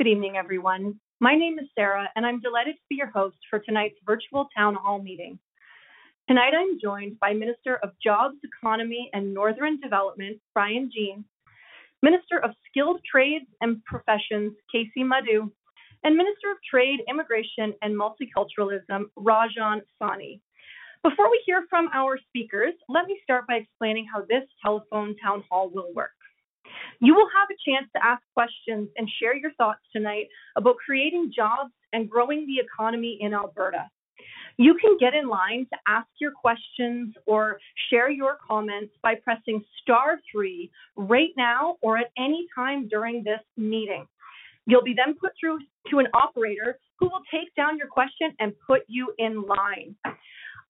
Good evening, everyone. My name is Sarah, and I'm delighted to be your host for tonight's virtual town hall meeting. Tonight, I'm joined by Minister of Jobs, Economy and Northern Development, Brian Jean, Minister of Skilled Trades and Professions, Kaycee Madu, and Minister of Trade, Immigration and Multiculturalism, Rajan Sawhney. Before we hear from our speakers, let me start by explaining how this telephone town hall will work. You will have a chance to ask questions and share your thoughts tonight about creating jobs and growing the economy in Alberta. You can get in line to ask your questions or share your comments by pressing star three right now or at any time during this meeting. You'll be then put through to an operator who will take down your question and put you in line.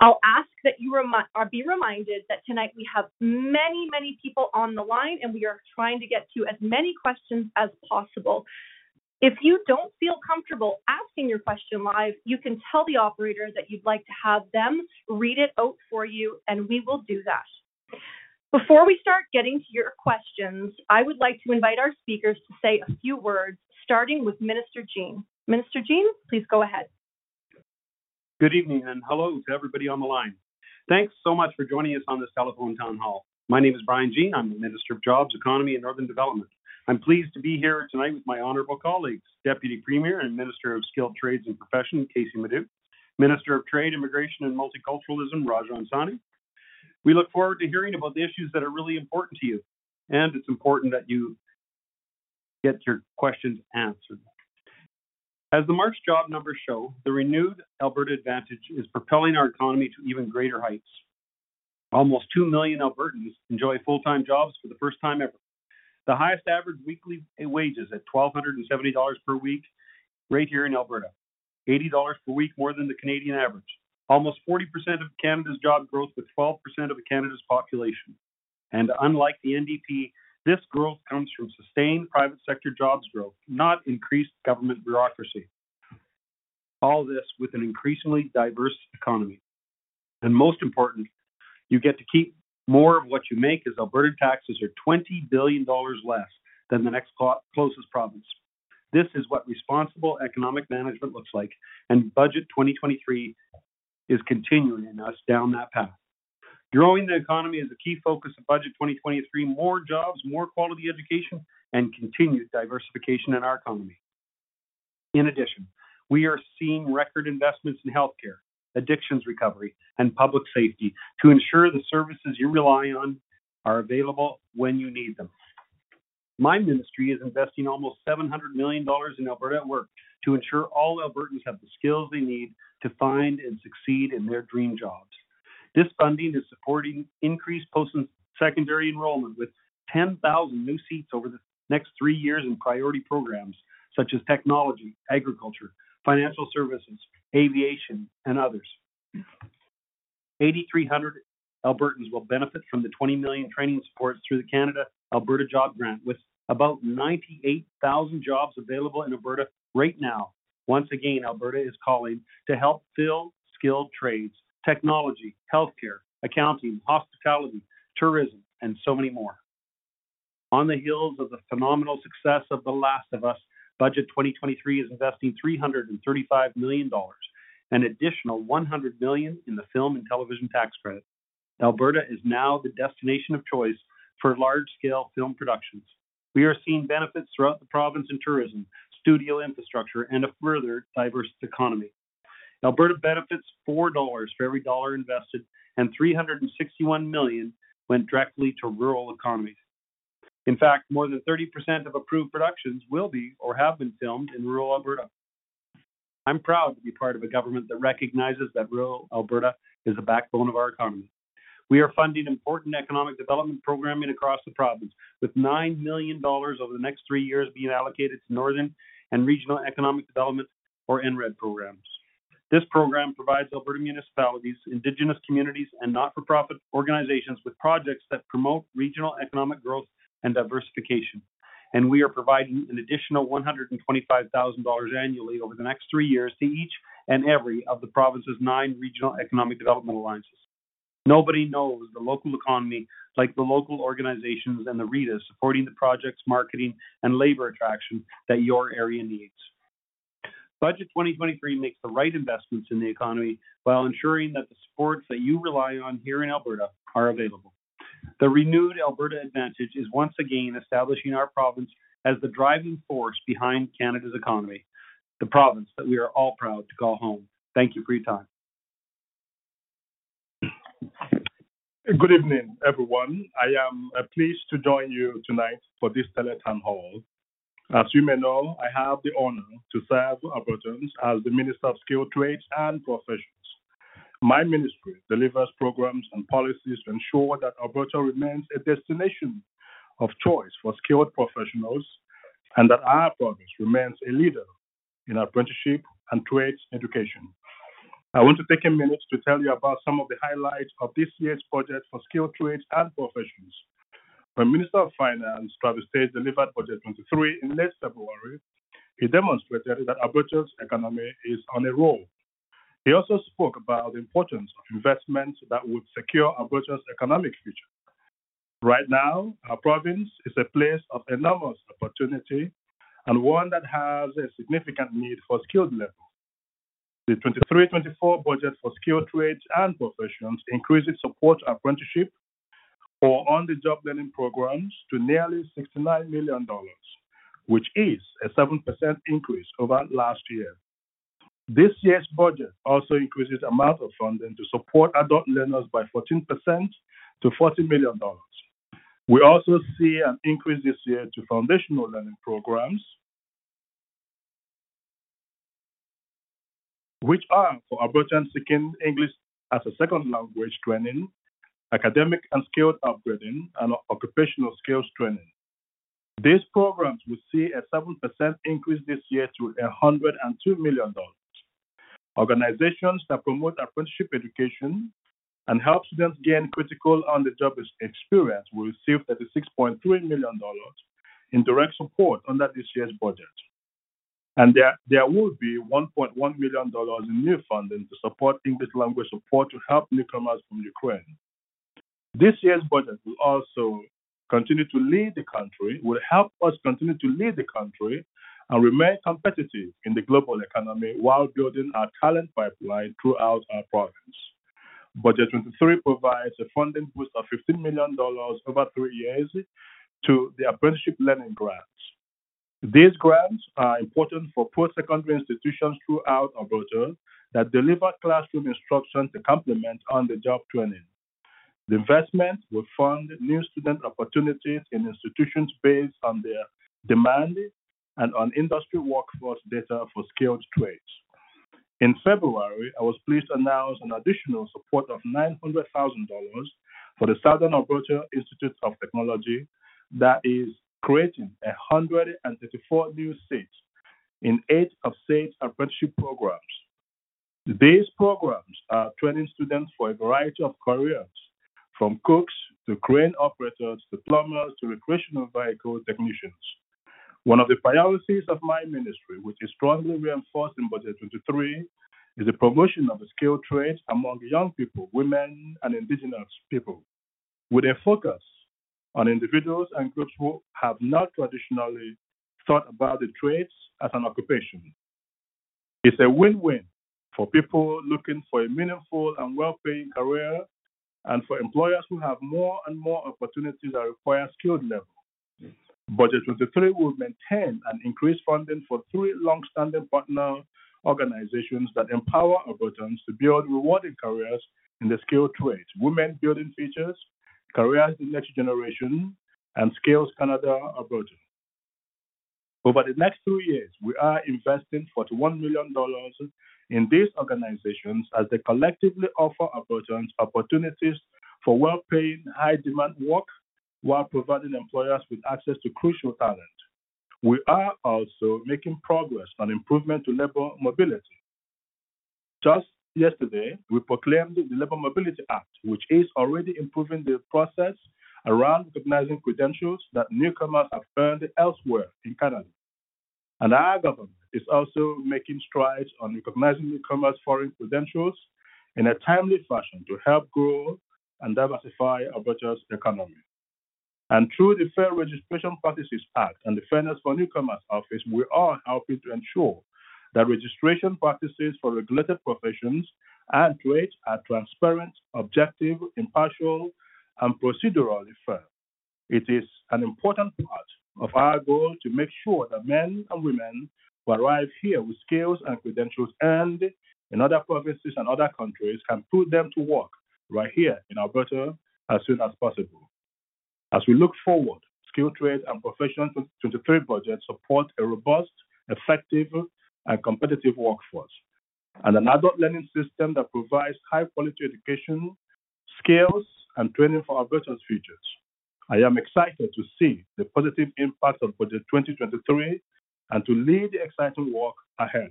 I'll ask that you or uh, be reminded that tonight we have many, many people on the line and we are trying to get to as many questions as possible. If you don't feel comfortable asking your question live, you can tell the operator that you'd like to have them read it out for you, and we will do that. Before we start getting to your questions, I would like to invite our speakers to say a few words, starting with Minister Jean. Minister Jean, please go ahead. Good evening and hello to everybody on the line. Thanks so much for joining us on this telephone town hall. My name is Brian Jean. I'm the Minister of Jobs, Economy and Northern Development. I'm pleased to be here tonight with my honourable colleagues, Deputy Premier and Minister of Skilled Trades and Profession, Kaycee Madu, Minister of Trade, Immigration and Multiculturalism, Rajan Sawhney. We look forward to hearing about the issues that are really important to you, and it's important that you get your questions answered. As the March job numbers show, the renewed Alberta Advantage is propelling our economy to even greater heights. Almost 2 million Albertans enjoy full-time jobs for the first time ever. The highest average weekly wages at $1,270 per week right here in Alberta. $80 per week more than the Canadian average. Almost 40% of Canada's job growth with 12% of Canada's population. And unlike the NDP, this growth comes from sustained private sector jobs growth, not increased government bureaucracy. All this with an increasingly diverse economy. And most important, you get to keep more of what you make as Alberta taxes are $20 billion less than the next closest province. This is what responsible economic management looks like, and Budget 2023 is continuing us down that path. Growing the economy is a key focus of Budget 2023. More jobs, more quality education, and continued diversification in our economy. In addition, we are seeing record investments in healthcare, addictions recovery, and public safety to ensure the services you rely on are available when you need them. My ministry is investing almost $700 million in Alberta at Work to ensure all Albertans have the skills they need to find and succeed in their dream jobs. This funding is supporting increased post-secondary enrollment with 10,000 new seats over the next three years in priority programs such as technology, agriculture, financial services, aviation, and others. 8,300 Albertans will benefit from the 20 million training supports through the Canada Alberta Job Grant, with about 98,000 jobs available in Alberta right now. Once again, Alberta is calling to help fill skilled trades technology, healthcare, accounting, hospitality, tourism, and so many more. On the heels of the phenomenal success of The Last of Us, Budget 2023 is investing $335 million, an additional 100 million in the film and television tax credit. Alberta is now the destination of choice for large-scale film productions. We are seeing benefits throughout the province in tourism, studio infrastructure, and a further diverse economy. Alberta benefits $4 for every dollar invested, and $361 million went directly to rural economies. In fact, more than 30% of approved productions will be or have been filmed in rural Alberta. I'm proud to be part of a government that recognizes that rural Alberta is the backbone of our economy. We are funding important economic development programming across the province, with $9 million over the next three years being allocated to Northern and Regional Economic Development, or NRED programs. This program provides Alberta municipalities, Indigenous communities, and not-for-profit organizations with projects that promote regional economic growth and diversification. And we are providing an additional $125,000 annually over the next three years to each and every of the province's nine regional economic development alliances. Nobody knows the local economy like the local organizations and the REDAs supporting the projects, marketing, and labor attraction that your area needs. Budget 2023 makes the right investments in the economy while ensuring that the supports that you rely on here in Alberta are available. The renewed Alberta Advantage is once again establishing our province as the driving force behind Canada's economy, the province that we are all proud to call home. Thank you for your time. Good evening, everyone. I am uh, pleased to join you tonight for this teletown hall. As you may know, I have the honor to serve Albertans as the Minister of Skilled Trades and Professions. My ministry delivers programs and policies to ensure that Alberta remains a destination of choice for skilled professionals and that our province remains a leader in apprenticeship and trades education. I want to take a minute to tell you about some of the highlights of this year's budget for skilled trades and professions. When Minister of Finance Travis Toews delivered Budget 23 in late February, he demonstrated that Alberta's economy is on a roll. He also spoke about the importance of investments that would secure Alberta's economic future. Right now, our province is a place of enormous opportunity and one that has a significant need for skilled labor. The 23-24 budget for skilled trades and professions increases support to apprenticeship or on-the-job learning programs to nearly $69 million, which is a 7% increase over last year. This year's budget also increases the amount of funding to support adult learners by 14% to $40 million. We also see an increase this year to foundational learning programs which are for Albertans seeking English as a second language training, academic and skilled upgrading, and occupational skills training. These programs will see a 7% increase this year to $102 million. Organizations that promote apprenticeship education and help students gain critical on the job experience will receive $36.3 million in direct support under this year's budget and there, there will be $1.1 million in new funding to support English language support to help newcomers from Ukraine. This year's budget will also continue to lead the country, will help us continue to lead the country and remain competitive in the global economy while building our talent pipeline throughout our province. Budget 23 provides a funding boost of $15 million over three years to the apprenticeship learning grants. These grants are important for post-secondary institutions throughout Alberta that deliver classroom instruction to complement on-the-job training. The investment will fund new student opportunities in institutions based on their demand and on industry workforce data for skilled trades. In February, I was pleased to announce an additional support of $900,000 for the Southern Alberta Institute of Technology that is creating 134 new seats in eight of SAIT's apprenticeship programs. These programs are training students for a variety of careers, from cooks to crane operators to plumbers to recreational vehicle technicians. One of the priorities of my ministry, which is strongly reinforced in Budget 23, is the promotion of the skilled trades among young people, women, and indigenous people, with a focus on individuals and groups who have not traditionally thought about the trades as an occupation. It's a win win for people looking for a meaningful and well paying career and for employers who have more and more opportunities that require skilled level. Budget 23 will maintain and increase funding for three long standing partner organizations that empower Albertans to build rewarding careers in the skilled trades Women Building Futures, Careers the Next Generation, and Skills Canada Alberta. Over the next two years, we are investing $41 million in these organizations as they collectively offer Albertans opportunities for well paying, high demand work while providing employers with access to crucial talent. We are also making progress on improvement to labor mobility. Just yesterday, we proclaimed the Labour Mobility Act, which is already improving the process around recognizing credentials that newcomers have earned elsewhere in Canada. And our government is also making strides on recognizing newcomers' foreign credentials in a timely fashion to help grow and diversify Alberta's economy. And through the Fair Registration Practices Act and the Fairness for Newcomers Office, we are helping to ensure that registration practices for regulated professions and trades are transparent, objective, impartial, and procedurally fair. It is an important part of our goal to make sure that men and women who arrive here with skills and credentials earned in other provinces and other countries can put them to work right here in Alberta as soon as possible. As we look forward, Skilled Trade and Profession 2023 budget support a robust, effective, and competitive workforce, and an adult learning system that provides high-quality education, skills, and training for Alberta's futures. I am excited to see the positive impact of Budget 2023 and to lead the exciting work ahead.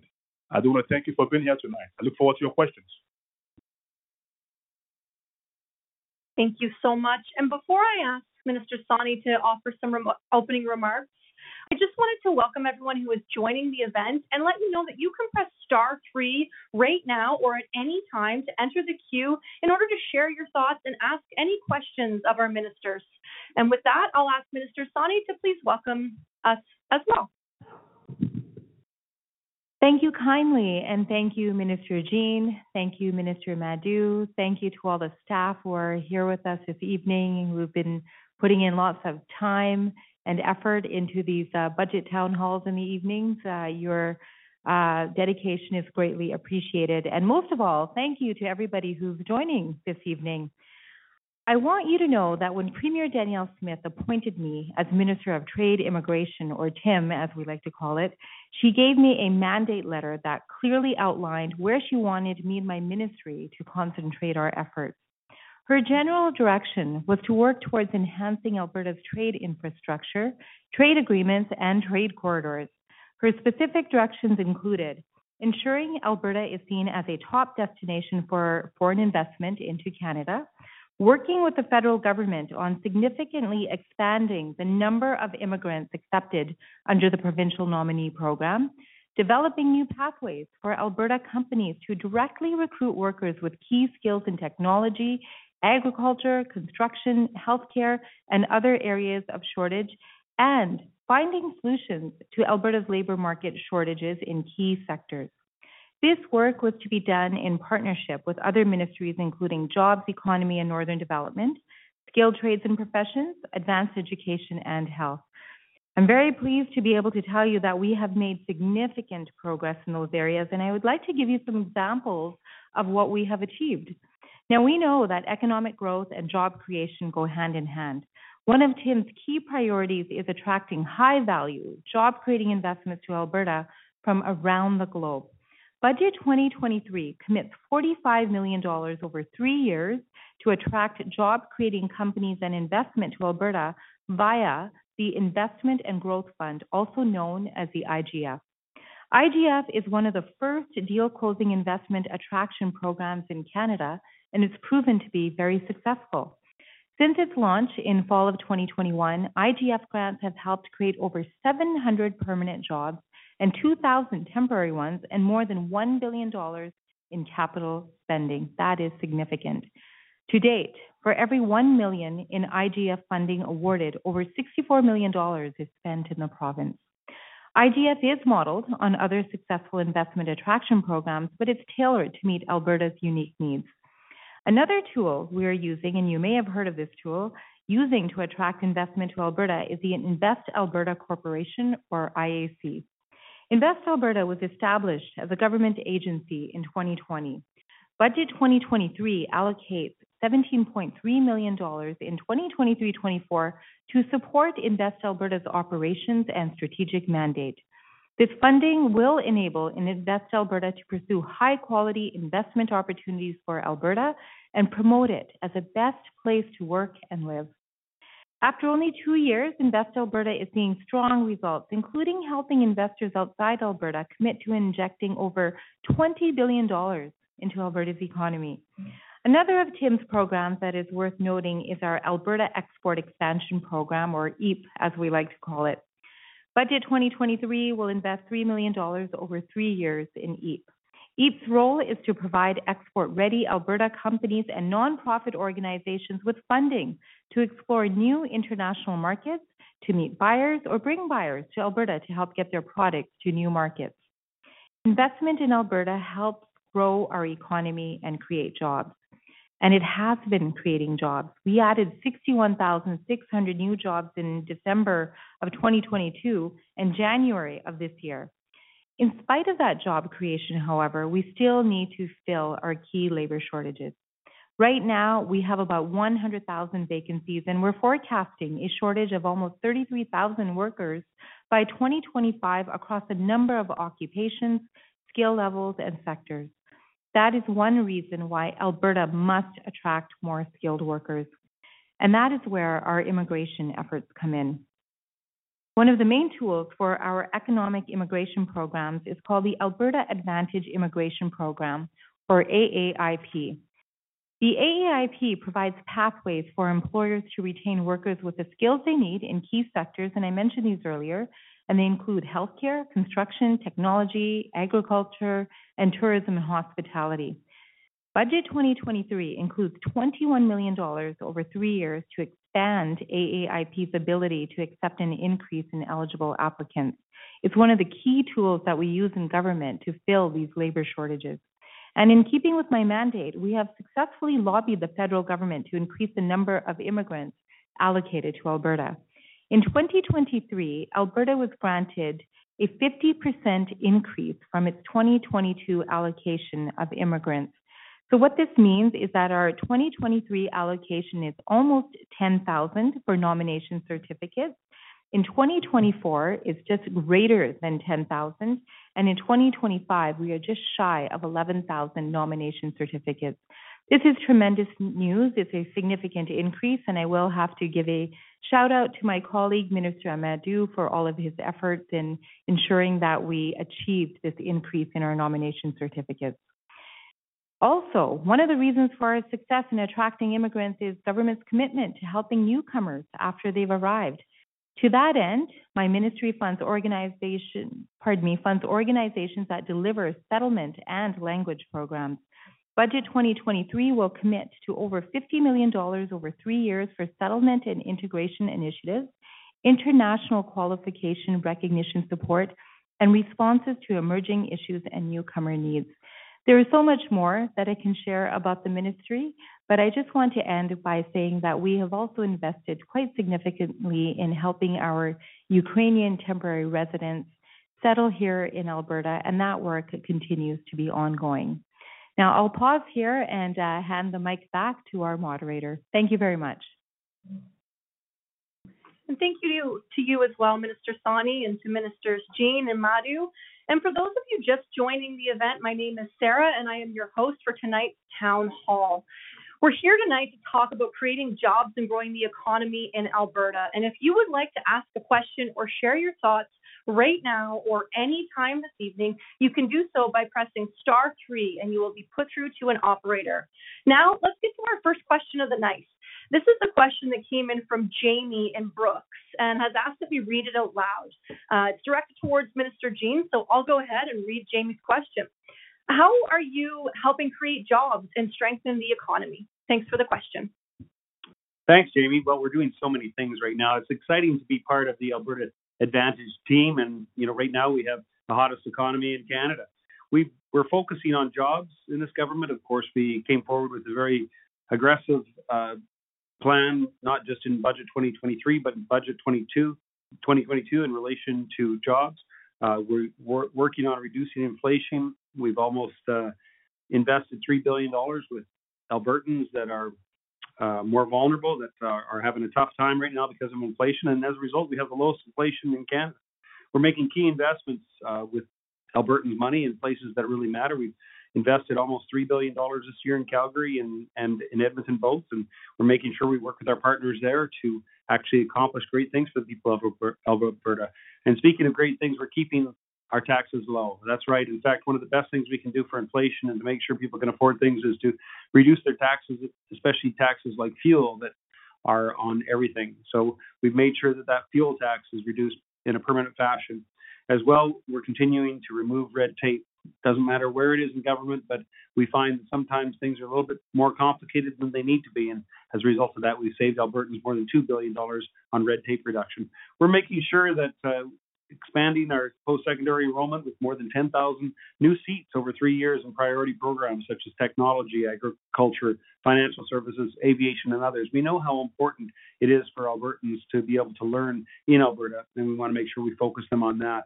I do want to thank you for being here tonight. I look forward to your questions. Thank you so much. And before I ask Minister Sawhney to offer some rem- opening remarks, I just wanted to welcome everyone who is joining the event and let you know that you can press star three right now or at any time to enter the queue in order to share your thoughts and ask any questions of our ministers. And with that, I'll ask Minister Sawhney to please welcome us as well. Thank you kindly, and thank you, Minister Jean. Thank you, Minister Madu. Thank you to all the staff who are here with us this evening, who've been putting in lots of time and effort into these uh, budget town halls in the evenings. Uh, your uh, dedication is greatly appreciated. And most of all, thank you to everybody who's joining this evening. I want you to know that when Premier Danielle Smith appointed me as Minister of Trade, Immigration, or TIM, as we like to call it, she gave me a mandate letter that clearly outlined where she wanted me and my ministry to concentrate our efforts. Her general direction was to work towards enhancing Alberta's trade infrastructure, trade agreements, and trade corridors. Her specific directions included ensuring Alberta is seen as a top destination for foreign investment into Canada, working with the federal government on significantly expanding the number of immigrants accepted under the provincial nominee program, developing new pathways for Alberta companies to directly recruit workers with key skills in technology, agriculture, construction, healthcare, and other areas of shortage, and finding solutions to Alberta's labor market shortages in key sectors. This work was to be done in partnership with other ministries, including Jobs, Economy and Northern Development, Skilled Trades and Professions, Advanced Education, and Health. I'm very pleased to be able to tell you that we have made significant progress in those areas, and I would like to give you some examples of what we have achieved. Now, we know that economic growth and job creation go hand in hand. One of Tim's key priorities is attracting high value, job creating investments to Alberta from around the globe. Budget 2023 commits $45 million over three years to attract job creating companies and investment to Alberta via the Investment and Growth Fund, also known as the IGF. IGF is one of the first deal closing investment attraction programs in Canada and it's proven to be very successful. Since its launch in fall of 2021, IGF grants have helped create over 700 permanent jobs and 2,000 temporary ones and more than $1 billion in capital spending. That is significant. To date, for every 1 million in IGF funding awarded, over $64 million is spent in the province. IGF is modeled on other successful investment attraction programs, but it's tailored to meet Alberta's unique needs. Another tool we are using, and you may have heard of this tool, using to attract investment to Alberta is the Invest Alberta Corporation, or IAC. Invest Alberta was established as a government agency in 2020. Budget 2023 allocates $17.3 million in 2023-24 to support Invest Alberta's operations and strategic mandate. This funding will enable Invest Alberta to pursue high quality investment opportunities for Alberta and promote it as a best place to work and live. After only two years, Invest Alberta is seeing strong results, including helping investors outside Alberta commit to injecting over $20 billion into Alberta's economy. Another of Tim's programs that is worth noting is our Alberta Export Expansion Program, or EAP as we like to call it. Budget 2023 will invest $3 million over three years in EAP. EAP's role is to provide export-ready Alberta companies and nonprofit organizations with funding to explore new international markets, to meet buyers or bring buyers to Alberta to help get their products to new markets. Investment in Alberta helps grow our economy and create jobs, and it has been creating jobs. We added 61,600 new jobs in December of 2022 and January of this year. In spite of that job creation, however, we still need to fill our key labor shortages. Right now, we have about 100,000 vacancies, and we're forecasting a shortage of almost 33,000 workers by 2025 across a number of occupations, skill levels, and sectors. That is one reason why Alberta must attract more skilled workers, and that is where our immigration efforts come in. One of the main tools for our economic immigration programs is called the Alberta Advantage Immigration Program, or AAIP. The AAIP provides pathways for employers to retain workers with the skills they need in key sectors, and I mentioned these earlier, and they include healthcare, construction, technology, agriculture, and tourism and hospitality. Budget 2023 includes 21 million dollars over three years to expand AAIP's ability to accept an increase in eligible applicants. It's one of the key tools that we use in government to fill these labor shortages. And in keeping with my mandate, we have successfully lobbied the federal government to increase the number of immigrants allocated to Alberta. In 2023, Alberta was granted a 50% increase from its 2022 allocation of immigrants. So what this means is that our 2023 allocation is almost 10,000 for nomination certificates. In 2024, it's just greater than 10,000, and in 2025, we are just shy of 11,000 nomination certificates. This is tremendous news. It's a significant increase, and I will have to give a shout-out to my colleague, Minister Madu, for all of his efforts in ensuring that we achieved this increase in our nomination certificates. Also, one of the reasons for our success in attracting immigrants is government's commitment to helping newcomers after they've arrived. To that end, my ministry funds organizations that deliver settlement and language programs. Budget 2023 will commit to over 50 million dollars over three years for settlement and integration initiatives, international qualification recognition support, and responses to emerging issues and newcomer needs. There is so much more that I can share about the ministry, but I just want to end by saying that we have also invested quite significantly in helping our Ukrainian temporary residents settle here in Alberta, and that work continues to be ongoing. Now, I'll pause here and uh, hand the mic back to our moderator. Thank you very much. And thank you to you as well, Minister Sawhney, and to Ministers Jean and Madu. And for those of you just joining the event, my name is Sarah, and I am your host for tonight's town hall. We're here tonight to talk about creating jobs and growing the economy in Alberta. And if you would like to ask a question or share your thoughts right now or any time this evening, you can do so by pressing star three, and you will be put through to an operator. Now, let's get to our first question of the night. This is a question that came in from Jamie in Brooks and has asked if we read it out loud. Uh, it's directed towards Minister Jean, so I'll go ahead and read Jamie's question. How are you helping create jobs and strengthen the economy? Thanks for the question. Thanks, Jamie. Well, we're doing so many things right now. It's exciting to be part of the Alberta Advantage team, and, you know, right now we have the hottest economy in Canada. We're focusing on jobs in this government. Of course, we came forward with a very aggressive uh, plan, not just in budget 2023, but in budget 2022 in relation to jobs. Uh, we're working on reducing inflation. We've almost uh, invested 3 billion dollars with Albertans that are uh, more vulnerable, that are having a tough time right now because of inflation, and as a result, we have the lowest inflation in Canada. We're making key investments with Albertans' money in places that really matter. We've invested almost 3 billion dollars this year in Calgary and and in Edmonton both, and we're making sure we work with our partners there to actually accomplish great things for the people of Alberta. And speaking of great things, we're keeping our taxes low. That's right. In fact, one of the best things we can do for inflation and to make sure people can afford things is to reduce their taxes, especially taxes like fuel that are on everything. So we've made sure that that fuel tax is reduced in a permanent fashion. As well, we're continuing to remove red tape Doesn't matter where it is in government, but we find that sometimes things are a little bit more complicated than they need to be. And as a result of that, we've saved Albertans more than $2 billion on red tape reduction. We're making sure that uh, expanding our post-secondary enrollment with more than 10,000 new seats over three years in priority programs such as technology, agriculture, financial services, aviation, and others. We know how important it is for Albertans to be able to learn in Alberta, and we want to make sure we focus them on that.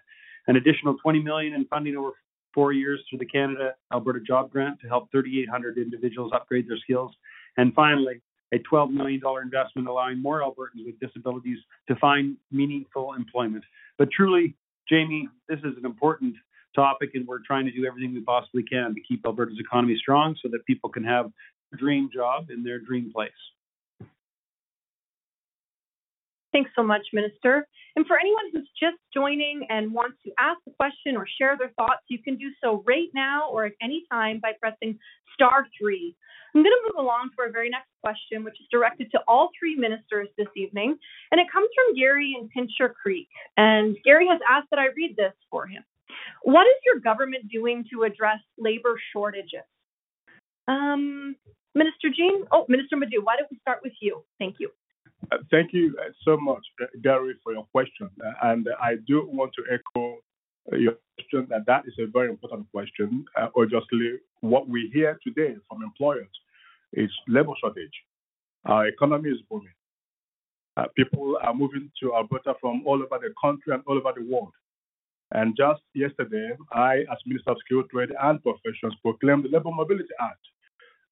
An additional 20 million in funding over four years through the Canada Alberta Job Grant to help 3,800 individuals upgrade their skills. And finally, a $12 million investment allowing more Albertans with disabilities to find meaningful employment. But truly, Jamie, this is an important topic, and we're trying to do everything we possibly can to keep Alberta's economy strong so that people can have a dream job in their dream place. Thanks so much, Minister. And for anyone who's just joining and wants to ask a question or share their thoughts, you can do so right now or at any time by pressing star three. I'm going to move along to our very next question, which is directed to all three ministers this evening. And it comes from Gary in Pincher Creek. And Gary has asked that I read this for him. What is your government doing to address labor shortages? Um, Minister Jean, oh, Minister Madu, why don't we start with you? Thank you. Uh, thank you uh, so much, uh, Gary, for your question. and I do want to echo your question that that is a very important question. obviously, what we hear today from employers is labor shortage. Our economy is booming. Uh, people are moving to Alberta from all over the country and all over the world. And just yesterday, I, as Minister of Skilled Trade and Professions, proclaimed the Labor Mobility Act,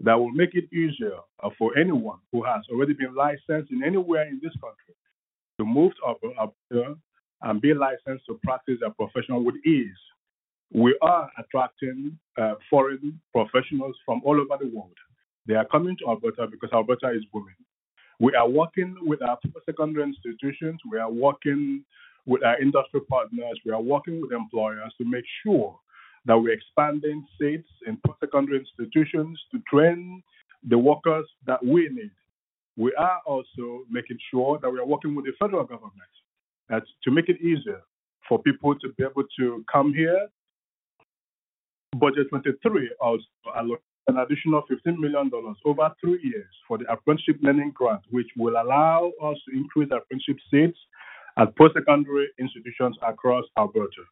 that will make it easier uh, for anyone who has already been licensed in anywhere in this country to move to Alberta and be licensed to practice their profession with ease. We are attracting uh, foreign professionals from all over the world. They are coming to Alberta because Alberta is booming. We are working with our secondary institutions. We are working with our industry partners. We are working with employers to make sure that we're expanding seats in post-secondary institutions to train the workers that we need. We are also making sure that we are working with the federal government to make it easier for people to be able to come here. Budget 23 also allocated an additional $15 million over three years for the apprenticeship learning grant, which will allow us to increase apprenticeship seats at post-secondary institutions across Alberta.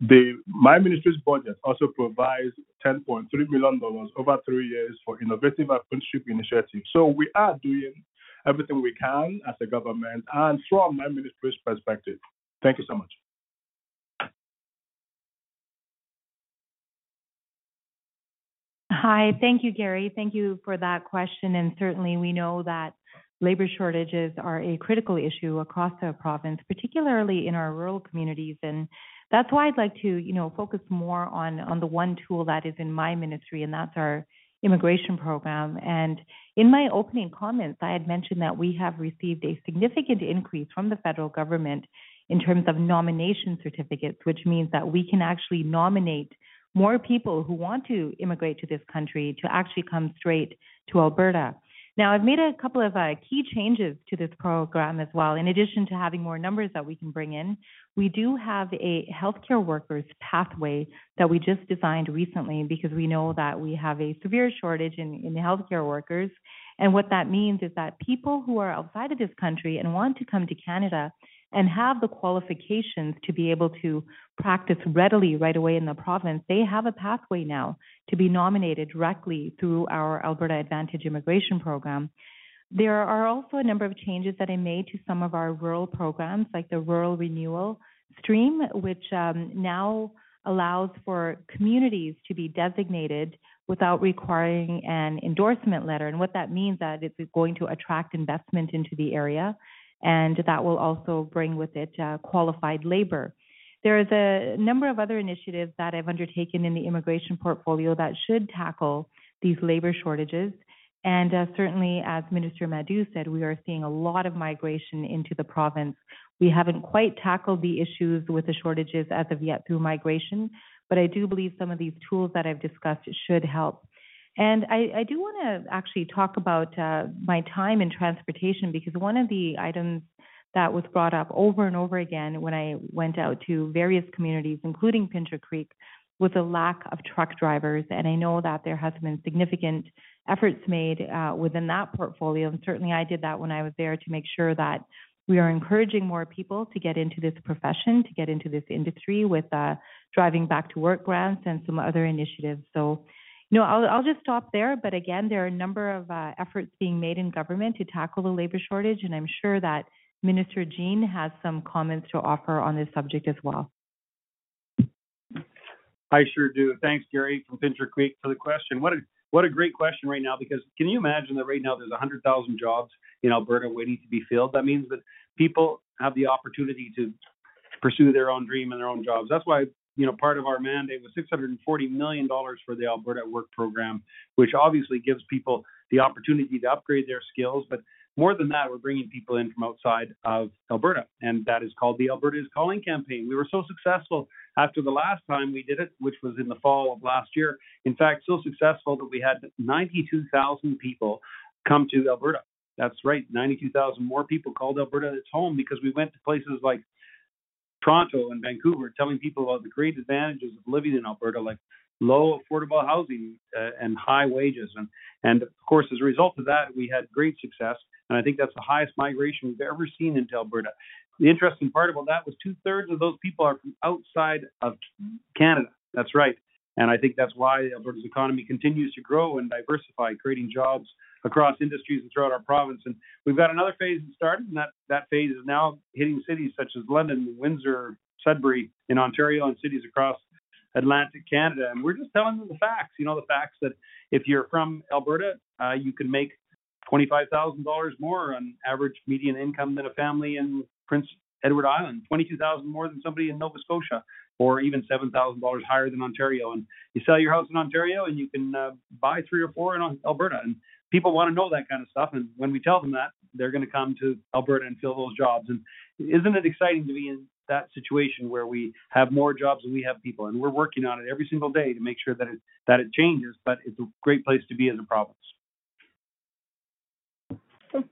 The my ministry's budget also provides $10.3 million over three years for innovative apprenticeship initiatives. So we are doing everything we can as a government and from my ministry's perspective. Thank you so much. Hi, thank you, Gary. Thank you for that question. And certainly we know that labor shortages are a critical issue across the province, particularly in our rural communities. And that's why I'd like to, you know, focus more on on the one tool that is in my ministry, and that's our immigration program. And in my opening comments, I had mentioned that we have received a significant increase from the federal government in terms of nomination certificates, which means that we can actually nominate more people who want to immigrate to this country to actually come straight to Alberta. Now, I've made a couple of uh, key changes to this program as well. In addition to having more numbers that we can bring in, we do have a healthcare workers pathway that we just designed recently because we know that we have a severe shortage in, in healthcare workers. And what that means is that people who are outside of this country and want to come to Canada and have the qualifications to be able to practice readily right away in the province, they have a pathway now to be nominated directly through our Alberta Advantage immigration program. There are also a number of changes that I made to some of our rural programs, like the Rural Renewal Stream, which um, now allows for communities to be designated without requiring an endorsement letter. And what that means is that it's going to attract investment into the area and that will also bring with it uh, qualified labor. There is a number of other initiatives that I've undertaken in the immigration portfolio that should tackle these labor shortages. And uh, certainly, as Minister Madu said, we are seeing a lot of migration into the province. We haven't quite tackled the issues with the shortages as of yet through migration, but I do believe some of these tools that I've discussed should help. And I, I do want to actually talk about uh, my time in transportation because one of the items that was brought up over and over again when I went out to various communities, including Pincher Creek, was a lack of truck drivers. And I know that there has been significant efforts made uh, within that portfolio. And certainly I did that when I was there to make sure that we are encouraging more people to get into this profession, to get into this industry with uh, driving back to work grants and some other initiatives. So, know, I'll, I'll just stop there. But again, there are a number of uh, efforts being made in government to tackle the labor shortage, and I'm sure that Minister Jean has some comments to offer on this subject as well. I sure do. Thanks, Gary from Pincher Creek, for the question. What a what a great question right now because can you imagine that right now there's 100,000 jobs in Alberta waiting to be filled? That means that people have the opportunity to pursue their own dream and their own jobs. That's why you know part of our mandate was 640 million dollars for the Alberta Work Program, which obviously gives people the opportunity to upgrade their skills, but more than that, we're bringing people in from outside of Alberta, and that is called the Alberta is Calling campaign. We were so successful after the last time we did it, which was in the fall of last year. In fact, so successful that we had 92,000 people come to Alberta. That's right, 92,000 more people called Alberta its home because we went to places like Toronto and Vancouver, telling people about the great advantages of living in Alberta, like low affordable housing uh, and high wages. And, and of course, as a result of that, we had great success. And I think that's the highest migration we've ever seen into Alberta. The interesting part about that was two thirds of those people are from outside of Canada. That's right. And I think that's why Alberta's economy continues to grow and diversify, creating jobs across industries and throughout our province. And we've got another phase that started, and that, that phase is now hitting cities such as London, Windsor, Sudbury in Ontario, and cities across Atlantic Canada. And we're just telling them the facts. You know, the facts that if you're from Alberta, uh, you can make $25,000 more on average median income than a family in Prince Edward Island, 22,000 more than somebody in Nova Scotia, or even $7,000 higher than Ontario. And you sell your house in Ontario and you can uh, buy three or four in Alberta. And people want to know that kind of stuff. And when we tell them that, they're going to come to Alberta and fill those jobs. And isn't it exciting to be in that situation where we have more jobs than we have people? And we're working on it every single day to make sure that it that it changes. But it's a great place to be as a province.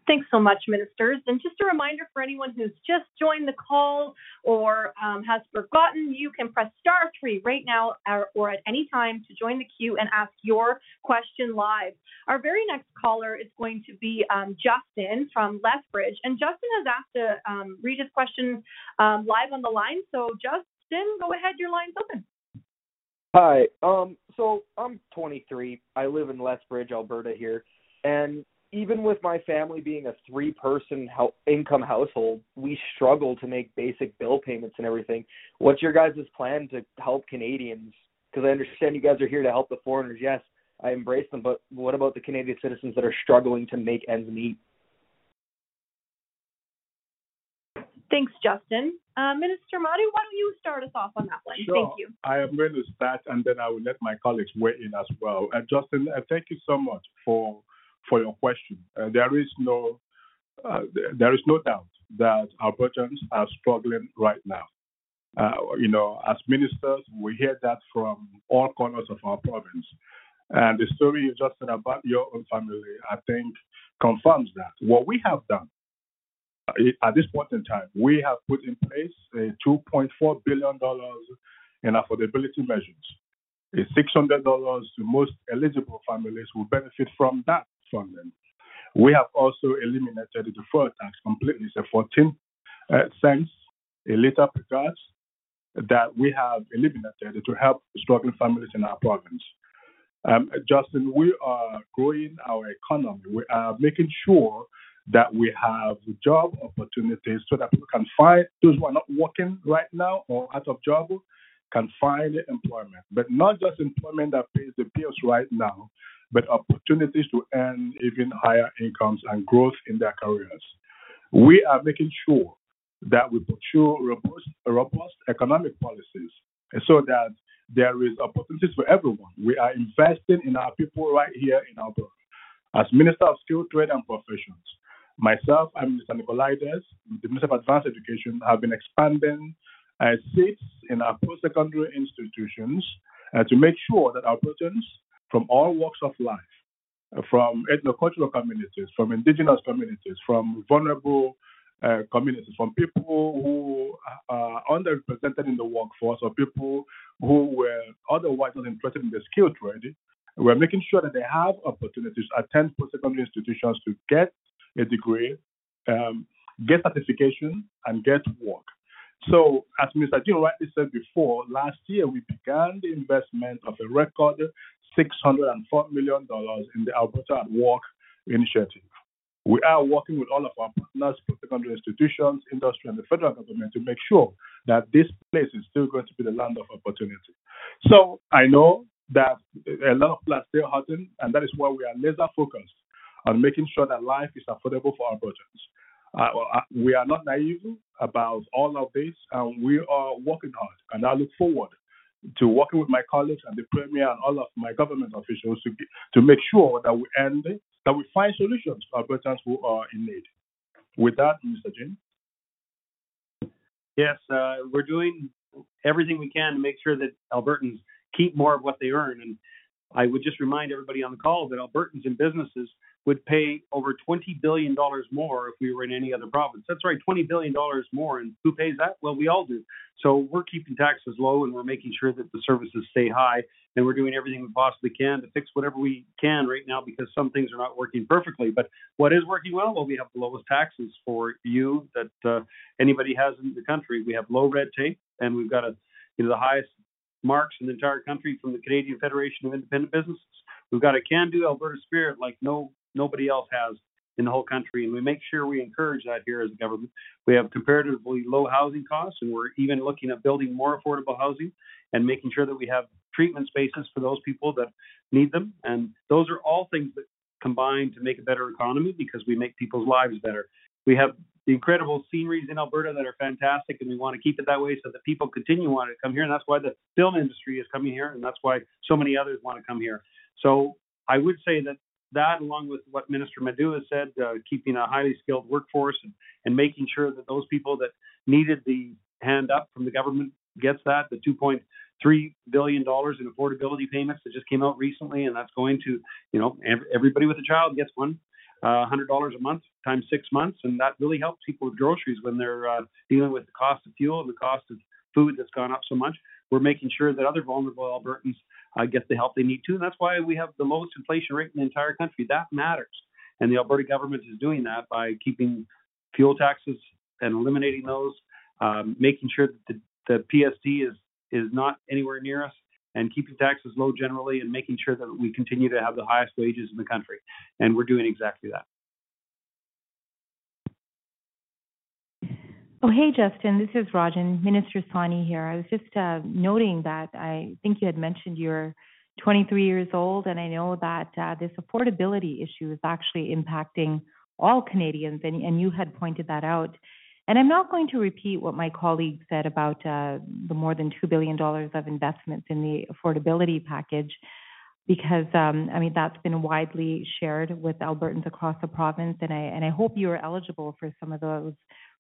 Thanks so much, ministers. And just a reminder for anyone who's just joined the call or um, has forgotten, you can press star three right now or, or, at any time to join the queue and ask your question live. Our very next caller is going to be um, Justin from Lethbridge. And Justin has asked to um, read his question um, live on the line. So, Justin, go ahead. Your line's open. Hi. Um, so I'm 23. I live in Lethbridge, Alberta here. And even with my family being a three person ho- income household, we struggle to make basic bill payments and everything. What's your guys' plan to help Canadians? Because I understand you guys are here to help the foreigners. Yes, I embrace them, but what about the Canadian citizens that are struggling to make ends meet? Thanks, Justin. Uh, Minister Madu, why don't you start us off on that one? Sure. Thank you. I am going to start and then I will let my colleagues weigh in as well. Uh, Justin, uh, thank you so much for for your question. Uh, there is no uh, there is no doubt that our Albertans are struggling right now. Uh, you know, as ministers, we hear that from all corners of our province. And the story you just said about your own family, I think, confirms that. What we have done uh, at this point in time, we have put in place a $2.4 billion in affordability measures. A $600 to most eligible families will benefit from that funding. We have also eliminated the fuel tax completely. So 14 uh, cents a liter per gas that we have eliminated to help struggling families in our province. Um, Justin, we are growing our economy. We are making sure that we have job opportunities so that people can find those who are not working right now or out of job can find employment, but not just employment that pays the bills right now, but opportunities to earn even higher incomes and growth in their careers. We are making sure that we pursue robust, robust economic policies so that there is opportunities for everyone. We are investing in our people right here in Alberta. As Minister of Skilled Trade and Professions, myself and Mr. Nicolaides, the Minister of Advanced Education, have been expanding uh, seats in our post-secondary institutions uh, to make sure that Albertans from all walks of life, from ethnocultural communities, from indigenous communities, from vulnerable uh, communities, from people who are underrepresented in the workforce, or people who were otherwise not interested in the skill trade. We're making sure that they have opportunities at 10 post-secondary institutions to get a degree, um, get certification, and get work. So, as Mr. Jean rightly said before, last year we began the investment of a record $604 million in the Alberta at Work initiative. We are working with all of our partners, secondary institutions, industry, and the federal government to make sure that this place is still going to be the land of opportunity. So I know that a lot of people are still hurting, and that is why we are laser focused on making sure that life is affordable for Albertans. We are not naive about all of this, and we are working hard. And I look forward to working with my colleagues and the premier and all of my government officials to to make sure that we end that we find solutions for Albertans who are in need. With that, Mr. Jean. Yes, uh, we're doing everything we can to make sure that Albertans keep more of what they earn. And I would just remind everybody on the call that Albertans and businesses would pay over $20 billion more if we were in any other province. That's right, $20 billion more. And who pays that? Well, we all do. So we're keeping taxes low and we're making sure that the services stay high. And we're doing everything we possibly can to fix whatever we can right now because some things are not working perfectly. But what is working well? Well, we have the lowest taxes for you that uh, anybody has in the country. We have low red tape and we've got a, you know, the highest marks in the entire country from the Canadian Federation of Independent Businesses. We've got a can-do Alberta spirit like no nobody else has in the whole country, and we make sure we encourage that here as a government. We have comparatively low housing costs, and we're even looking at building more affordable housing and making sure that we have treatment spaces for those people that need them. And those are all things that combine to make a better economy because we make people's lives better. We have the incredible sceneries in Alberta that are fantastic, and we want to keep it that way so that people continue wanting to come here. And that's why the film industry is coming here, and that's why so many others want to come here. So I would say that that, along with what Minister Madu has said, uh, keeping a highly skilled workforce and, and making sure that those people that needed the hand up from the government gets that, the 2.3 billion dollars in affordability payments that just came out recently, and that's going to, you know, everybody with a child gets one. Uh, $100 a month times six months, and that really helps people with groceries when they're uh, dealing with the cost of fuel and the cost of food that's gone up so much. We're making sure that other vulnerable Albertans uh, get the help they need to. And that's why we have the lowest inflation rate in the entire country. That matters. And the Alberta government is doing that by keeping fuel taxes and eliminating those, um, making sure that the, the PST is, is not anywhere near us, and keeping taxes low generally, and making sure that we continue to have the highest wages in the country. And we're doing exactly that. Oh, hey, Justin. This is Rajan, Minister Sawhney here. I was just uh, noting that I think you had mentioned you're 23 years old, and I know that uh, this affordability issue is actually impacting all Canadians, and, and you had pointed that out. And I'm not going to repeat what my colleague said about uh, the more than $2 billion of investments in the affordability package, because um, I mean that's been widely shared with Albertans across the province, and I and I hope you are eligible for some of those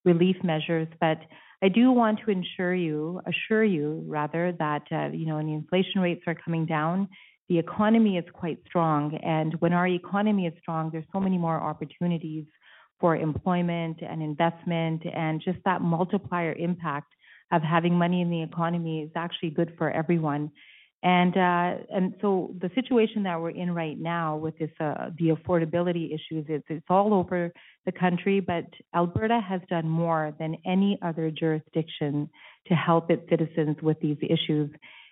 relief measures. But I do want to ensure you, assure you rather, that uh, you know, when the inflation rates are coming down, the economy is quite strong. And when our economy is strong, there's so many more opportunities for employment and investment, and just that multiplier impact of having money in the economy is actually good for everyone. And uh, and so the situation that we're in right now with this uh, the affordability issues is it's all over the country, but Alberta has done more than any other jurisdiction to help its citizens with these issues.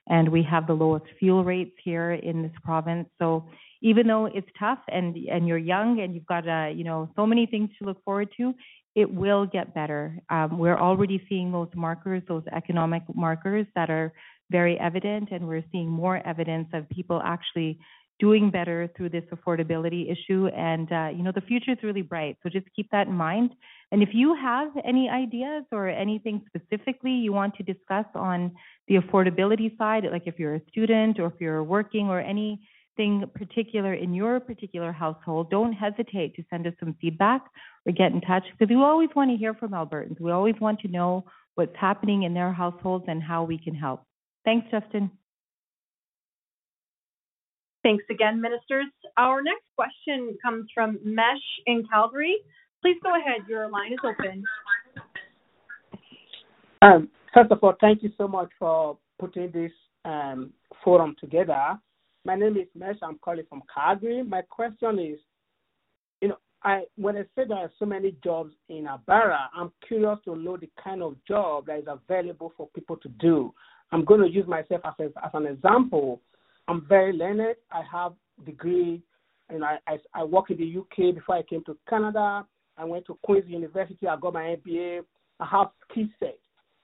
And we have the lowest fuel rates here in this province. So even though it's tough and and you're young and you've got uh, you know so many things to look forward to, it will get better. Um, we're already seeing those markers, those economic markers that are very evident, and we're seeing more evidence of people actually doing better through this affordability issue. And, uh, you know, the future is really bright. So just keep that in mind. And if you have any ideas or anything specifically you want to discuss on the affordability side, like if you're a student or if you're working or anything particular in your particular household, don't hesitate to send us some feedback or get in touch because we always want to hear from Albertans. We always want to know what's happening in their households and how we can help. Thanks, Justin. Thanks again, ministers. Our next question comes from Mesh in Calgary. Please go ahead. Your line is open. Um, first of all, thank you so much for putting this um, forum together. My name is Mesh. I'm calling from Calgary. My question is, you know, I when I say there are so many jobs in Alberta, I'm curious to know the kind of job that is available for people to do. I'm going to use myself as, a, as an example. I'm very learned. I have degree, and I, I I work in the UK before I came to Canada. I went to Queen's University. I got my MBA. I have skill set.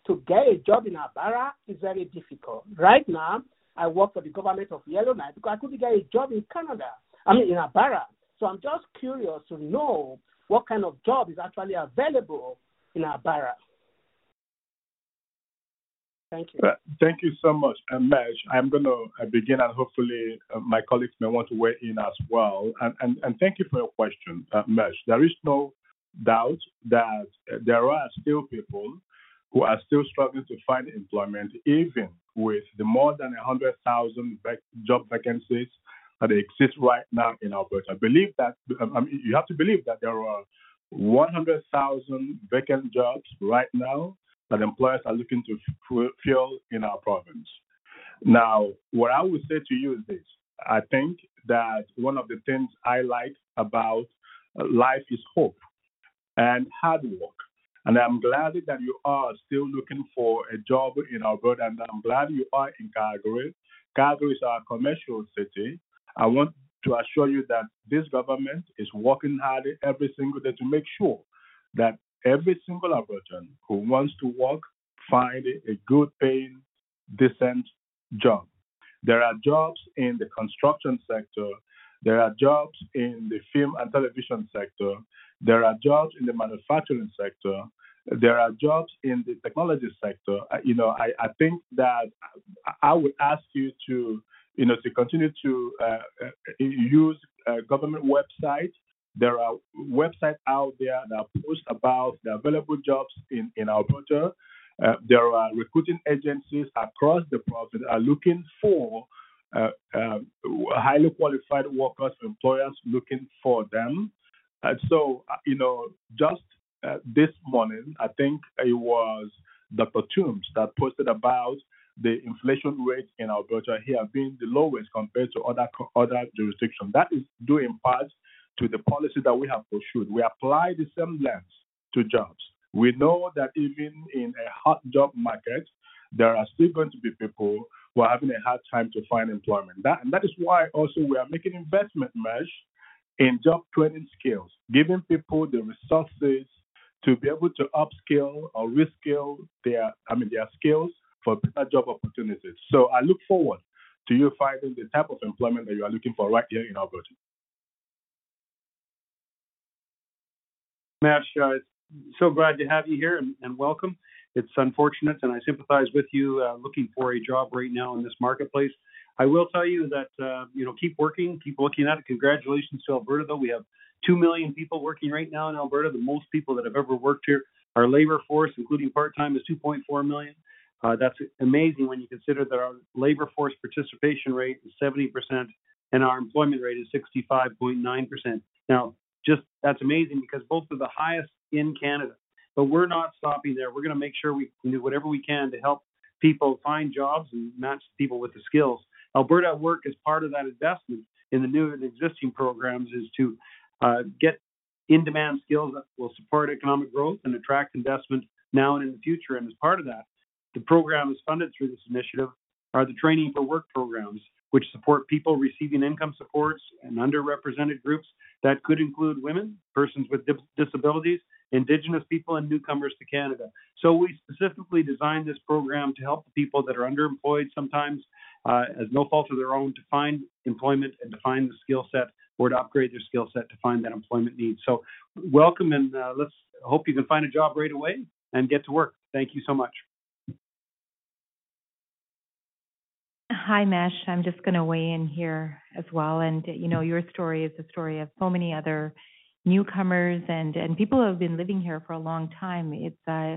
To get a job in Alberta is very difficult. Right now, I work for the government of Yellowknife because I couldn't get a job in Canada. I mean, in Alberta. So I'm just curious to know what kind of job is actually available in Alberta. Thank you. Uh, thank you so much, uh, Mesh. I'm going to begin, and hopefully uh, my colleagues may want to weigh in as well. And, and, and thank you for your question, uh, Mesh. There is no doubt that uh, there are still people who are still struggling to find employment, even with the more than 100,000 vac- job vacancies that exist right now in Alberta. I believe that I mean, you have to believe that there are 100,000 vacant jobs right now that employers are looking to fill in our province. Now, what I would say to you is this I think that one of the things I like about uh, life is hope and hard work. And I'm glad that you are still looking for a job in Alberta, and I'm glad you are in Calgary. Calgary is our commercial city. I want to assure you that this government is working hard every single day to make sure that every single Albertan who wants to work find a good paying, decent job. There are jobs in the construction sector. There are jobs in the film and television sector. There are jobs in the manufacturing sector. There are jobs in the technology sector. You know, I, I think that I would ask you to, you know, to continue to uh, uh use uh, government websites there are websites out there that post about the available jobs in, in Alberta. Uh, there are recruiting agencies across the province that are looking for uh, uh, highly qualified workers, employers looking for them. And so, uh, you know, just uh, this morning, I think it was Dr. Toombs that posted about the inflation rate in Alberta here being the lowest compared to other other jurisdictions. That is due in part to the policy that we have pursued. We apply the same lens to jobs. We know that even in a hot job market, there are still going to be people who are having a hard time to find employment. That, and that is why also we are making investment measures in job training skills, giving people the resources to be able to upskill or reskill their, I mean, their skills for better job opportunities. So I look forward to you finding the type of employment that you are looking for right here in Alberta. Mesh, uh, so glad to have you here and, and, welcome. It's unfortunate, and I sympathize with you uh, looking for a job right now in this marketplace. I will tell you that uh, you know keep working, keep looking at it. Congratulations to Alberta, though. We have two million people working right now in Alberta. The most people that have ever worked here. Our labor force, including part-time, is 2.4 million. Uh, that's amazing when you consider that our labor force participation rate is 70% and our employment rate is 65.9%. Now, just that's amazing because both are the highest in Canada. But we're not stopping there. We're going to make sure we do whatever we can to help people find jobs and match people with the skills. Alberta at Work is part of that investment in the new and existing programs is to uh, get in-demand skills that will support economic growth and attract investment now and in the future. And as part of that, the program is funded through this initiative are the training for work programs which support people receiving income supports and underrepresented groups. That could include women, persons with disabilities, Indigenous people, and newcomers to Canada. So we specifically designed this program to help the people that are underemployed sometimes, uh, as no fault of their own, to find employment and to find the skill set or to upgrade their skill set to find that employment need. So welcome and uh, let's hope you can find a job right away and get to work. Thank you so much. Hi, Mesh. I'm just going to weigh in here as well. And, you know, your story is the story of so many other newcomers and, and people who have been living here for a long time. It's, uh,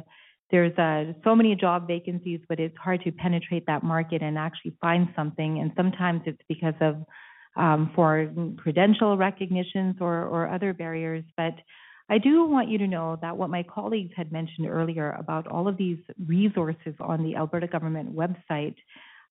there's uh, so many job vacancies, but it's hard to penetrate that market and actually find something. And sometimes it's because of um, for credential recognitions or, or other barriers. But I do want you to know that what my colleagues had mentioned earlier about all of these resources on the Alberta government website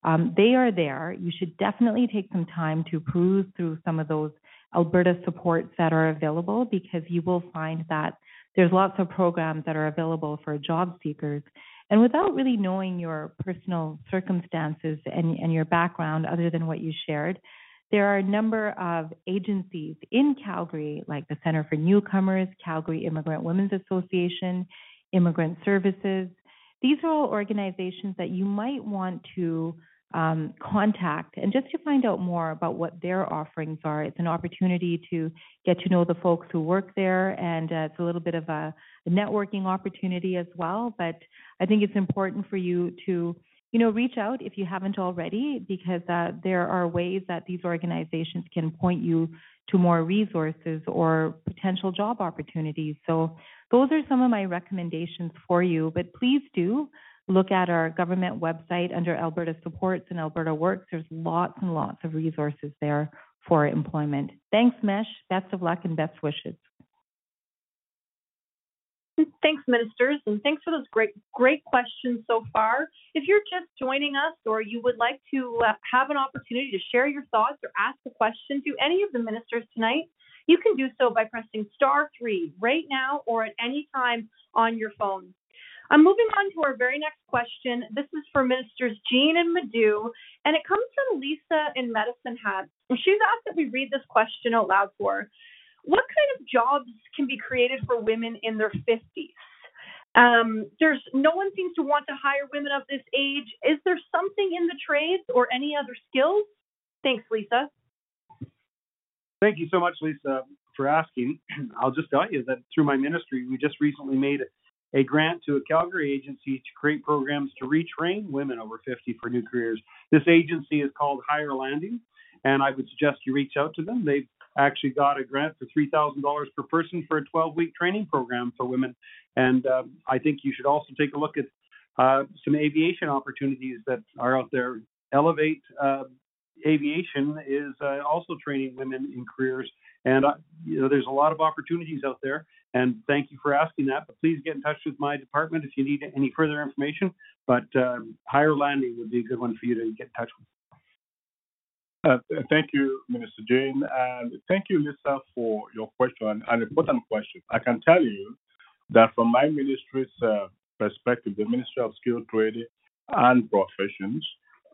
Um, they are there. You should definitely take some time to peruse through some of those Alberta supports that are available because you will find that there's lots of programs that are available for job seekers. And without really knowing your personal circumstances and, and your background, other than what you shared, there are a number of agencies in Calgary, like the Center for Newcomers, Calgary Immigrant Women's Association, Immigrant Services. These are all organizations that you might want to um, contact and just to find out more about what their offerings are. It's an opportunity to get to know the folks who work there, and uh, it's a little bit of a, networking opportunity as well. But I think it's important for you to you know, reach out if you haven't already, because uh, there are ways that these organizations can point you to more resources or potential job opportunities. So those are some of my recommendations for you. But please do look at our government website under Alberta Supports and Alberta Works. There's lots and lots of resources there for employment. Thanks, Mesh. Best of luck and best wishes. Thanks, ministers, and thanks for those great, great questions so far. If you're just joining us or you would like to uh, have an opportunity to share your thoughts or ask a question to any of the ministers tonight, you can do so by pressing star three right now or at any time on your phone. I'm moving on to our very next question. This is for Ministers Jean and Madu, and it comes from Lisa in Medicine Hat. She's asked that we read this question out loud for her. What kind of jobs can be created for women in their 50s? Um, there's no one seems to want to hire women of this age. Is there something in the trades or any other skills? Thanks, Lisa. Thank you so much, Lisa, for asking. I'll just tell you that through my ministry, we just recently made a grant to a Calgary agency to create programs to retrain women over 50 for new careers. This agency is called Higher Landing, and I would suggest you reach out to them. They've actually got a grant for $3,000 per person for a 12 week training program for women. And uh, I think you should also take a look at uh, some aviation opportunities that are out there. Elevate uh, Aviation is uh, also training women in careers. And uh, you know, there's a lot of opportunities out there. And thank you for asking that. But please get in touch with my department if you need any further information. But um, higher landing would be a good one for you to get in touch with. Uh, thank you, Minister Jean, and thank you, Lisa, for your question, an important question. I can tell you that from my ministry's uh, perspective, the Ministry of Skilled Trade and Professions,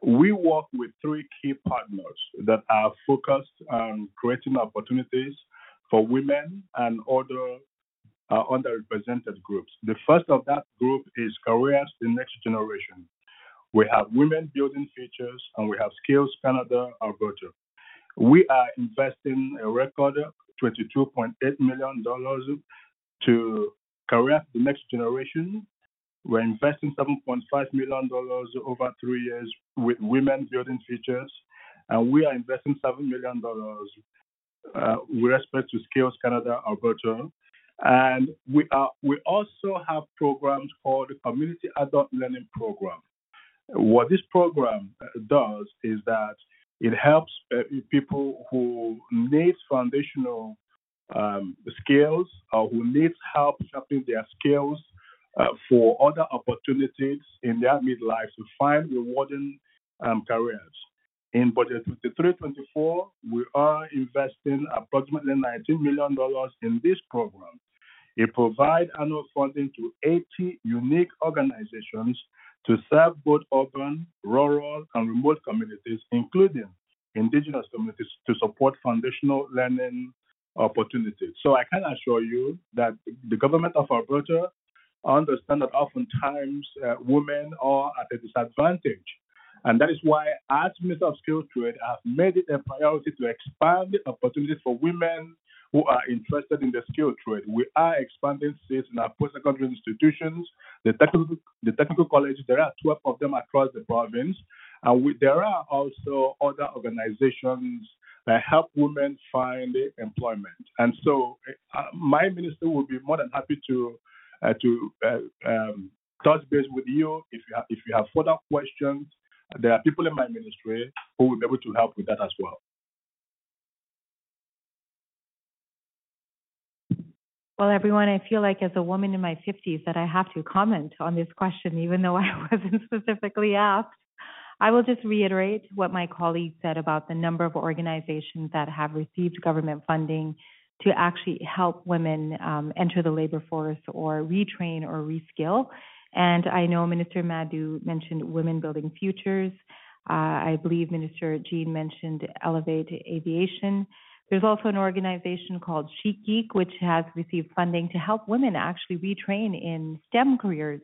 we work with three key partners that are focused on creating opportunities for women and other uh, underrepresented groups. The first of that group is Careers the Next Generation. We have Women Building Futures and we have Skills Canada Alberta. We are investing a record $22.8 million to Career the Next Generation. We're investing $7.5 million over three years with Women Building Futures, and we are investing $7 million uh, with respect to Skills Canada Alberta. And we also have programs called the Community Adult Learning Program. What this program uh, does is that it helps uh, people who need foundational um, skills or who needs help sharpening their skills uh, for other opportunities in their midlife to find rewarding um, careers. In budget 23-24, we are investing approximately $19 million in this program. It provides annual funding to 80 unique organizations to serve both urban, rural, and remote communities, including indigenous communities, to support foundational learning opportunities. So I can assure you that the government of Alberta understand that oftentimes uh, women are at a disadvantage. And that is why, as Minister of Skills Trade, I have made it a priority to expand the opportunities for women who are interested in the skill trade. We are expanding seats in our post-secondary institutions, the technical, the technical colleges. There are 12 of them across the province, and we, there are also other organizations that help women find employment. And so, uh, my minister will be more than happy to to uh, um, touch base with you if you have, if you have further questions. There are people in my ministry who will be able to help with that as well. Well, everyone, I feel like as a woman in my 50s that I have to comment on this question, even though I wasn't specifically asked. I will just reiterate what my colleague said about the number of organizations that have received government funding to actually help women um, enter the labor force or retrain or reskill. And I know Minister Madu mentioned Women Building Futures. Uh, I believe Minister Jean mentioned Elevate Aviation. There's also an organization called Chic Geek, which has received funding to help women actually retrain in STEM careers.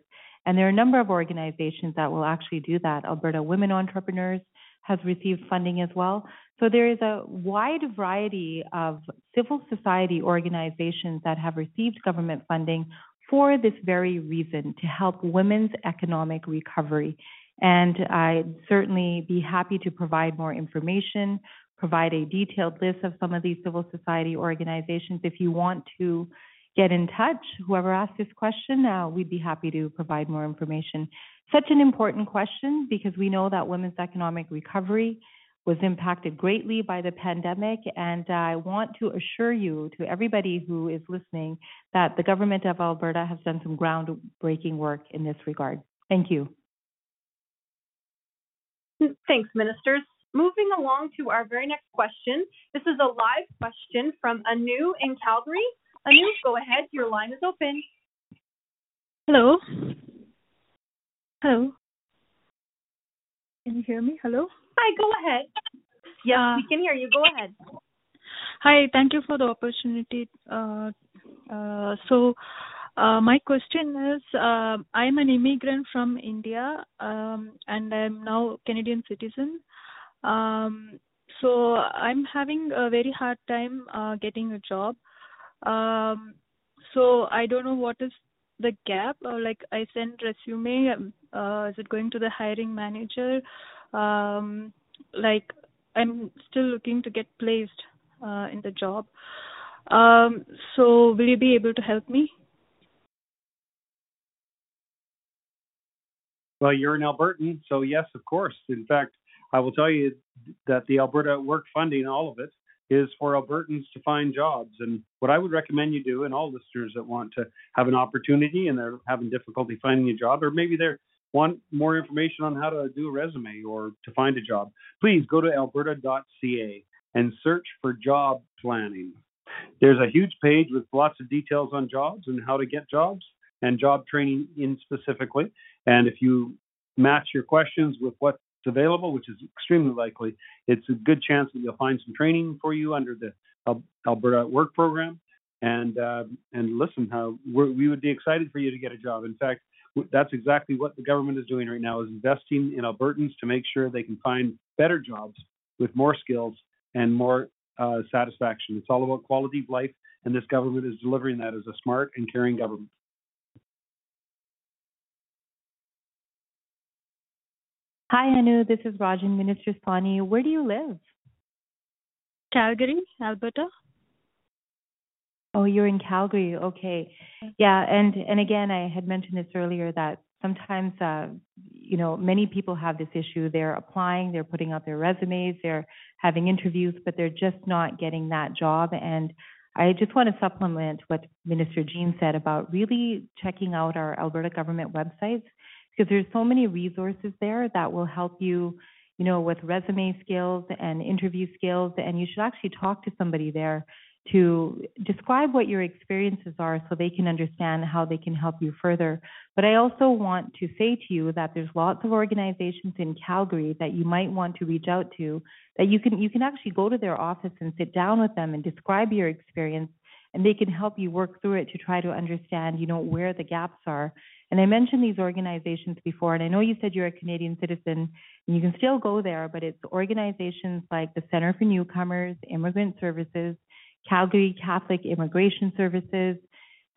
And there are a number of organizations that will actually do that. Alberta Women Entrepreneurs has received funding as well. So there is a wide variety of civil society organizations that have received government funding for this very reason to help women's economic recovery. And I'd certainly be happy to provide more information, provide a detailed list of some of these civil society organizations. If you want to get in touch, whoever asked this question, uh, we'd be happy to provide more information. Such an important question because we know that women's economic recovery was impacted greatly by the pandemic. And I want to assure you, to everybody who is listening, that the government of Alberta has done some groundbreaking work in this regard. Thank you. Thanks, ministers. Moving along to our very next question. This is a live question from Anu in Calgary. Anu, go ahead. Your line is open. Hello. Hello. Can you hear me? Hello. Hi, go ahead. Yes, uh, we can hear you. Go ahead. Hi, thank you for the opportunity. Uh, uh, so, uh, my question is, uh, I'm an immigrant from India, um, and I'm now Canadian citizen. Um, so I'm having a very hard time uh, getting a job. Um, so I don't know what is the gap. Or like I send resume. Um, uh, is it going to the hiring manager? Um, like I'm still looking to get placed uh, in the job. Um, so will you be able to help me? Well, you're an Albertan, so yes, of course. In fact, I will tell you that the Alberta Work Funding, all of it, is for Albertans to find jobs. And what I would recommend you do, and all listeners that want to have an opportunity and they're having difficulty finding a job, or maybe they're want more information on how to do a resume or to find a job, please go to alberta.ca and search for job planning. There's a huge page with lots of details on jobs and how to get jobs and job training in specifically. And if you match your questions with what's available, which is extremely likely, it's a good chance that you'll find some training for you under the Alberta Work Program. And uh, and listen, how we would be excited for you to get a job. In fact, that's exactly what the government is doing right now is investing in Albertans to make sure they can find better jobs with more skills and more uh, satisfaction. It's all about quality of life, and this government is delivering that as a smart and caring government. Hi, Anu. This is Rajan Minister Sawhney. Where do you live? Calgary, Alberta. Oh, you're in Calgary. Okay. Yeah, and and again, I had mentioned this earlier that sometimes uh, you know, many people have this issue. They're applying, they're putting out their resumes, they're having interviews, but they're just not getting that job and I just want to supplement what Minister Jean said about really checking out our Alberta government websites because there's so many resources there that will help you, you know, with resume skills and interview skills and you should actually talk to somebody there to describe what your experiences are so they can understand how they can help you further. But I also want to say to you that there's lots of organizations in Calgary that you might want to reach out to that you can you can actually go to their office and sit down with them and describe your experience and they can help you work through it to try to understand, you know, where the gaps are. And I mentioned these organizations before, and I know you said you're a Canadian citizen, and you can still go there, but it's organizations like the Center for Newcomers, Immigrant Services, Calgary Catholic Immigration Services,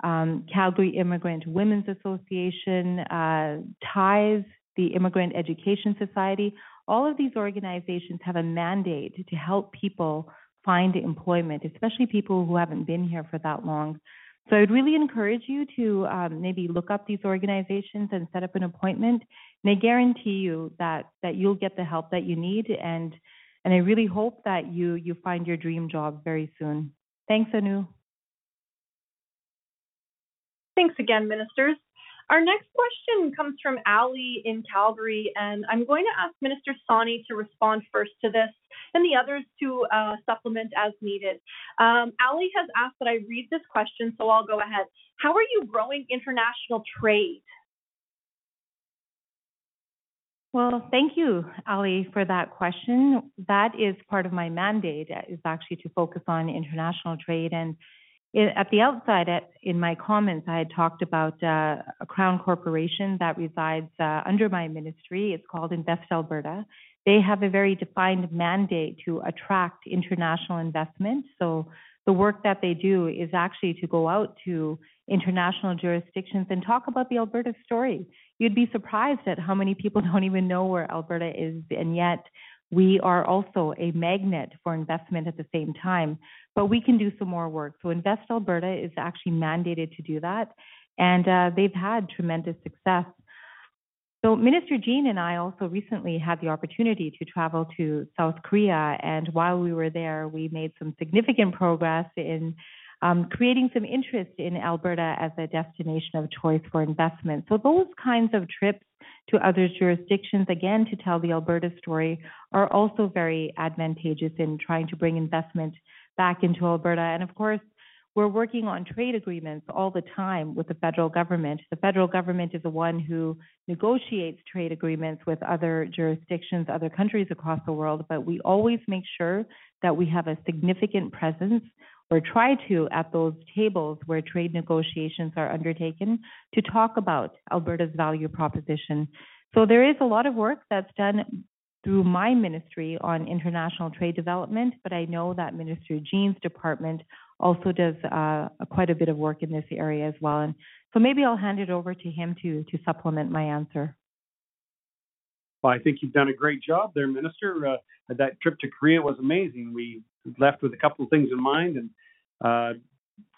um, Calgary Immigrant Women's Association, uh, TIES, the Immigrant Education Society. All of these organizations have a mandate to help people find employment, especially people who haven't been here for that long. So I'd really encourage you to um, maybe look up these organizations and set up an appointment. And I guarantee you that that you'll get the help that you need and and I really hope that you you find your dream job very soon. Thanks, Anu. Thanks again, ministers. Our next question comes from Ali in Calgary, and I'm going to ask Minister Sawhney to respond first to this and the others to uh, supplement as needed. Um, Ali has asked that I read this question, so I'll go ahead. How are you growing international trade? Well, thank you, Ali, for that question. That is part of my mandate, is actually to focus on international trade. And at the outside, at, in my comments, I had talked about uh, a Crown corporation that resides uh, under my ministry. It's called Invest Alberta. They have a very defined mandate to attract international investment. So the work that they do is actually to go out to international jurisdictions and talk about the Alberta story. You'd be surprised at how many people don't even know where Alberta is, and yet we are also a magnet for investment at the same time. But we can do some more work. So Invest Alberta is actually mandated to do that, and uh, they've had tremendous success. So Minister Jean and I also recently had the opportunity to travel to South Korea, and while we were there, we made some significant progress in um, creating some interest in Alberta as a destination of choice for investment. So those kinds of trips to other jurisdictions, again, to tell the Alberta story, are also very advantageous in trying to bring investment back into Alberta. And of course, we're working on trade agreements all the time with the federal government. The federal government is the one who negotiates trade agreements with other jurisdictions, other countries across the world, but we always make sure that we have a significant presence or try to at those tables where trade negotiations are undertaken to talk about Alberta's value proposition. So there is a lot of work that's done through my ministry on international trade development, but I know that Minister Jean's department also does uh, quite a bit of work in this area as well. And so maybe I'll hand it over to him to to supplement my answer. Well, I think you've done a great job there, Minister. Uh, that trip to Korea was amazing. We left with a couple of things in mind and uh,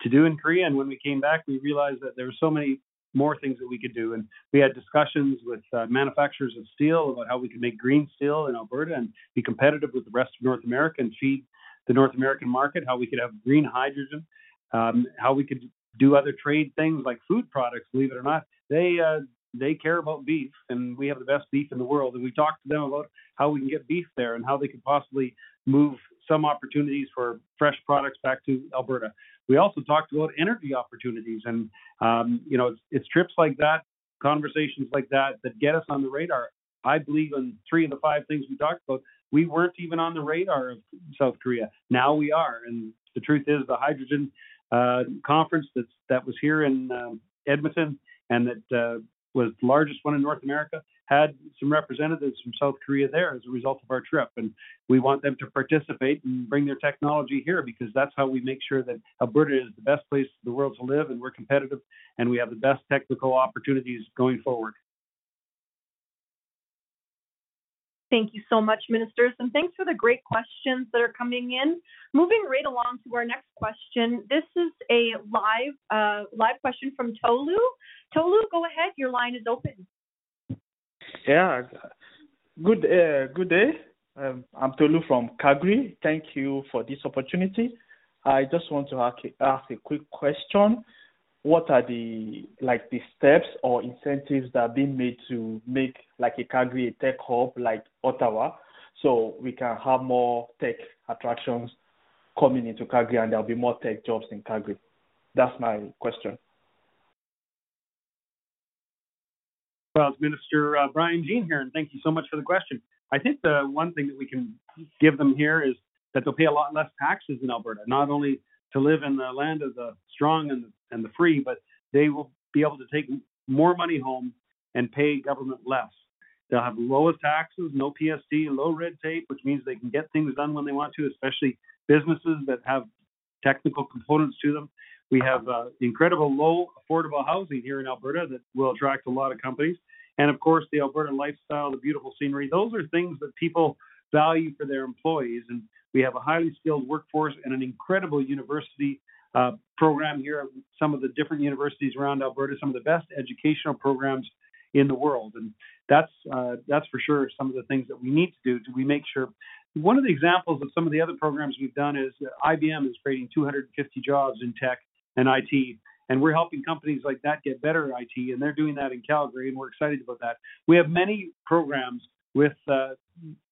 to do in Korea. And when we came back, we realized that there were so many more things that we could do. And we had discussions with uh, manufacturers of steel about how we could make green steel in Alberta and be competitive with the rest of North America and feed the North American market, how we could have green hydrogen, um, how we could do other trade things like food products. Believe it or not, they uh, they care about beef, and we have the best beef in the world. And we talked to them about how we can get beef there and how they could possibly move some opportunities for fresh products back to Alberta. We also talked about energy opportunities, and um, you know, it's, it's trips like that, conversations like that, that get us on the radar. I believe in three of the five things we talked about. We weren't even on the radar of South Korea. Now we are, and the truth is, the hydrogen uh, conference that's that was here in um, Edmonton and that uh, was the largest one in North America had some representatives from South Korea there as a result of our trip. And we want them to participate and bring their technology here because that's how we make sure that Alberta is the best place in the world to live and we're competitive and we have the best technical opportunities going forward. Thank you so much, ministers, and thanks for the great questions that are coming in. Moving right along to our next question. This is a live uh, live question from Tolu. Tolu, go ahead. Your line is open. Yeah. Good uh, good day. Um, I'm Tolu from Calgary. Thank you for this opportunity. I just want to ask, ask a quick question. What are the like the steps or incentives that are being made to make like a Calgary a tech hub like Ottawa, so we can have more tech attractions coming into Calgary and there'll be more tech jobs in Calgary? That's my question. Well, it's Minister uh, Brian Jean here, and thank you so much for the question. I think the one thing that we can give them here is that they'll pay a lot less taxes in Alberta, not only to live in the land of the strong and the, and the free, but they will be able to take more money home and pay government less. They'll have lowest taxes, no PST, low red tape, which means they can get things done when they want to, especially businesses that have technical components to them. We have uh, incredible low affordable housing here in Alberta that will attract a lot of companies. And of course, the Alberta lifestyle, the beautiful scenery, those are things that people value for their employees. And we have a highly skilled workforce and an incredible university uh, program here. Some of the different universities around Alberta, some of the best educational programs in the world. And that's uh, that's for sure some of the things that we need to do to we make sure. One of the examples of some of the other programs we've done is uh, IBM is creating 250 jobs in tech and IT. and we're helping companies like that get better IT, and they're doing that in Calgary, and we're excited about that. We have many programs with uh,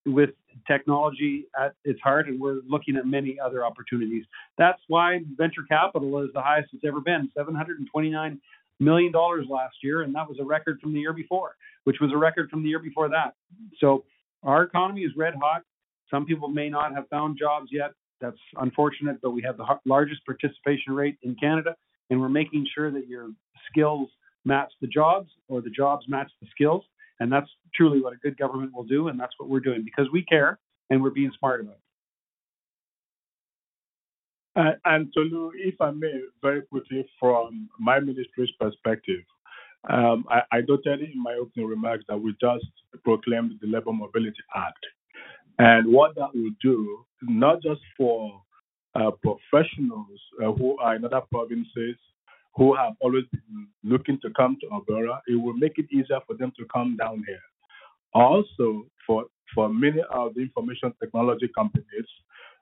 with technology at its heart, and we're looking at many other opportunities. That's why venture capital is the highest it's ever been, 729 million dollars last year, and that was a record from the year before, which was a record from the year before that. So our economy is red hot. Some people may not have found jobs yet. That's unfortunate, but we have the largest participation rate in Canada, and we're making sure that your skills match the jobs or the jobs match the skills. And that's truly what a good government will do, and that's what we're doing because we care and we're being smart about it. Uh, and Tolu, if I may, very quickly from my ministry's perspective, um, I, I noted in my opening remarks that we just proclaimed the Labour Mobility Act. And what that will do, not just for uh, professionals uh, who are in other provinces who have always been looking to come to Alberta, it will make it easier for them to come down here. Also, for, for many of the information technology companies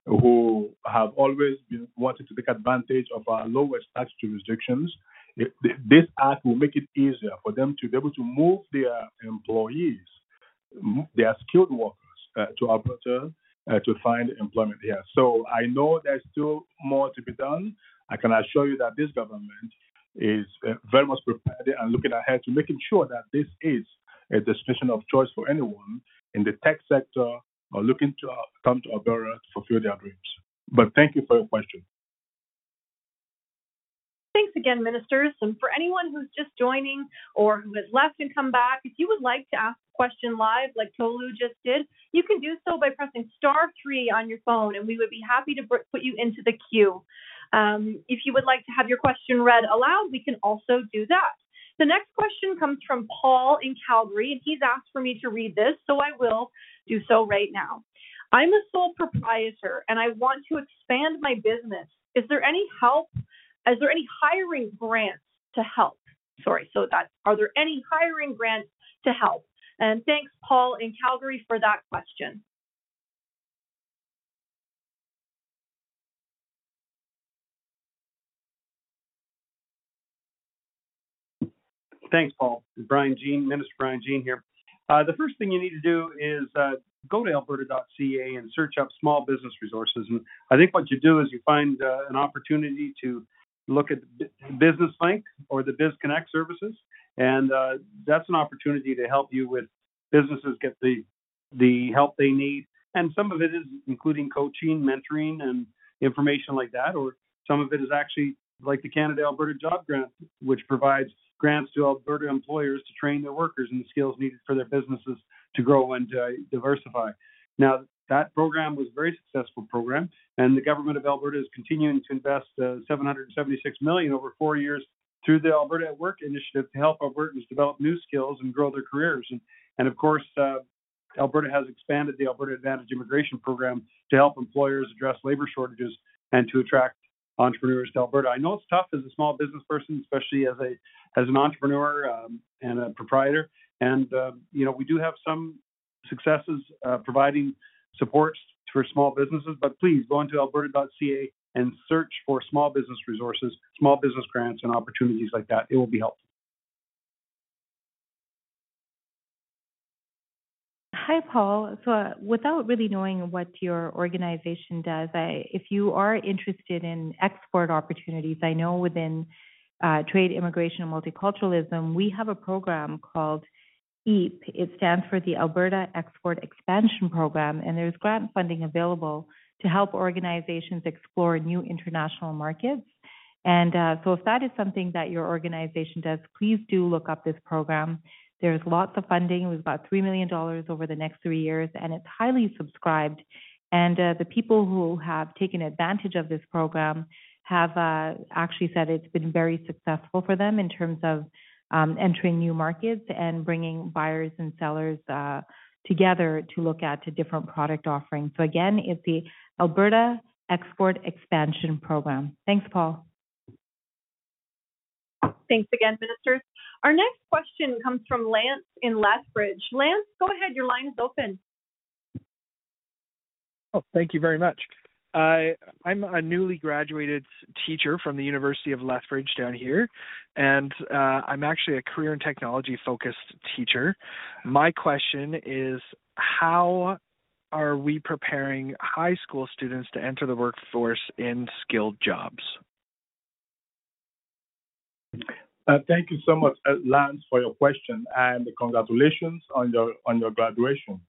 who have always been wanting to take advantage of our lowest tax jurisdictions, it, this act will make it easier for them to be able to move their employees, their skilled workers, to Alberta uh, to find employment here. So I know there's still more to be done. I can assure you that this government is uh, very much prepared and looking ahead to making sure that this is a destination of choice for anyone in the tech sector or looking to uh, come to Alberta to fulfill their dreams. But thank you for your question. Thanks again, ministers. And for anyone who's just joining or who has left and come back, if you would like to ask a question live like Tolu just did, you can do so by pressing star three on your phone, and we would be happy to put you into the queue. Um, if you would like to have your question read aloud, we can also do that. The next question comes from Paul in Calgary, and he's asked for me to read this, so I will do so right now. I'm a sole proprietor and I want to expand my business. Is there any help is there any hiring grants to help? Sorry, so that are there any hiring grants to help? And thanks, Paul in Calgary, for that question. Thanks, Paul. Brian Jean, Minister Brian Jean here. Uh, the first thing you need to do is uh, go to alberta.ca and search up small business resources. And I think what you do is you find uh, an opportunity to look at Business Link or the Biz Connect services, and uh, that's an opportunity to help you with businesses get the the help they need. And some of it is including coaching, mentoring, and information like that, or some of it is actually like the Canada Alberta Job Grant, which provides grants to Alberta employers to train their workers in the skills needed for their businesses to grow and diversify. Now, that program was a very successful program, and the government of Alberta is continuing to invest uh, 776 million over four years through the Alberta at Work initiative to help Albertans develop new skills and grow their careers. And, and of course, uh, Alberta has expanded the Alberta Advantage Immigration Program to help employers address labor shortages and to attract entrepreneurs to Alberta. I know it's tough as a small business person, especially as a as an entrepreneur um, and a proprietor. And uh, you know, we do have some successes uh, providing supports for small businesses, but please go into alberta.ca and search for small business resources, small business grants, and opportunities like that. It will be helpful. Hi, Paul. So, uh, without really knowing what your organization does, I, if you are interested in export opportunities, I know within uh, Trade, Immigration, and Multiculturalism, we have a program called EAP. It stands for the Alberta Export Expansion Program, and there's grant funding available to help organizations explore new international markets. And uh, so, if that is something that your organization does, please do look up this program. There's lots of funding. We've got $3 million over the next three years, and it's highly subscribed. And uh, the people who have taken advantage of this program have uh, actually said it's been very successful for them in terms of um, entering new markets and bringing buyers and sellers uh, together to look at a different product offerings. So again, it's the Alberta Export Expansion Program. Thanks, Paul. Thanks again, ministers. Our next question comes from Lance in Lethbridge. Lance, go ahead. Your line is open. Oh, thank you very much. I'm a newly graduated teacher from the University of Lethbridge down here, and uh, I'm actually a career and technology focused teacher. My question is how are we preparing high school students to enter the workforce in skilled jobs? Uh, thank you so much, uh, Lance, for your question, and congratulations on your on your graduation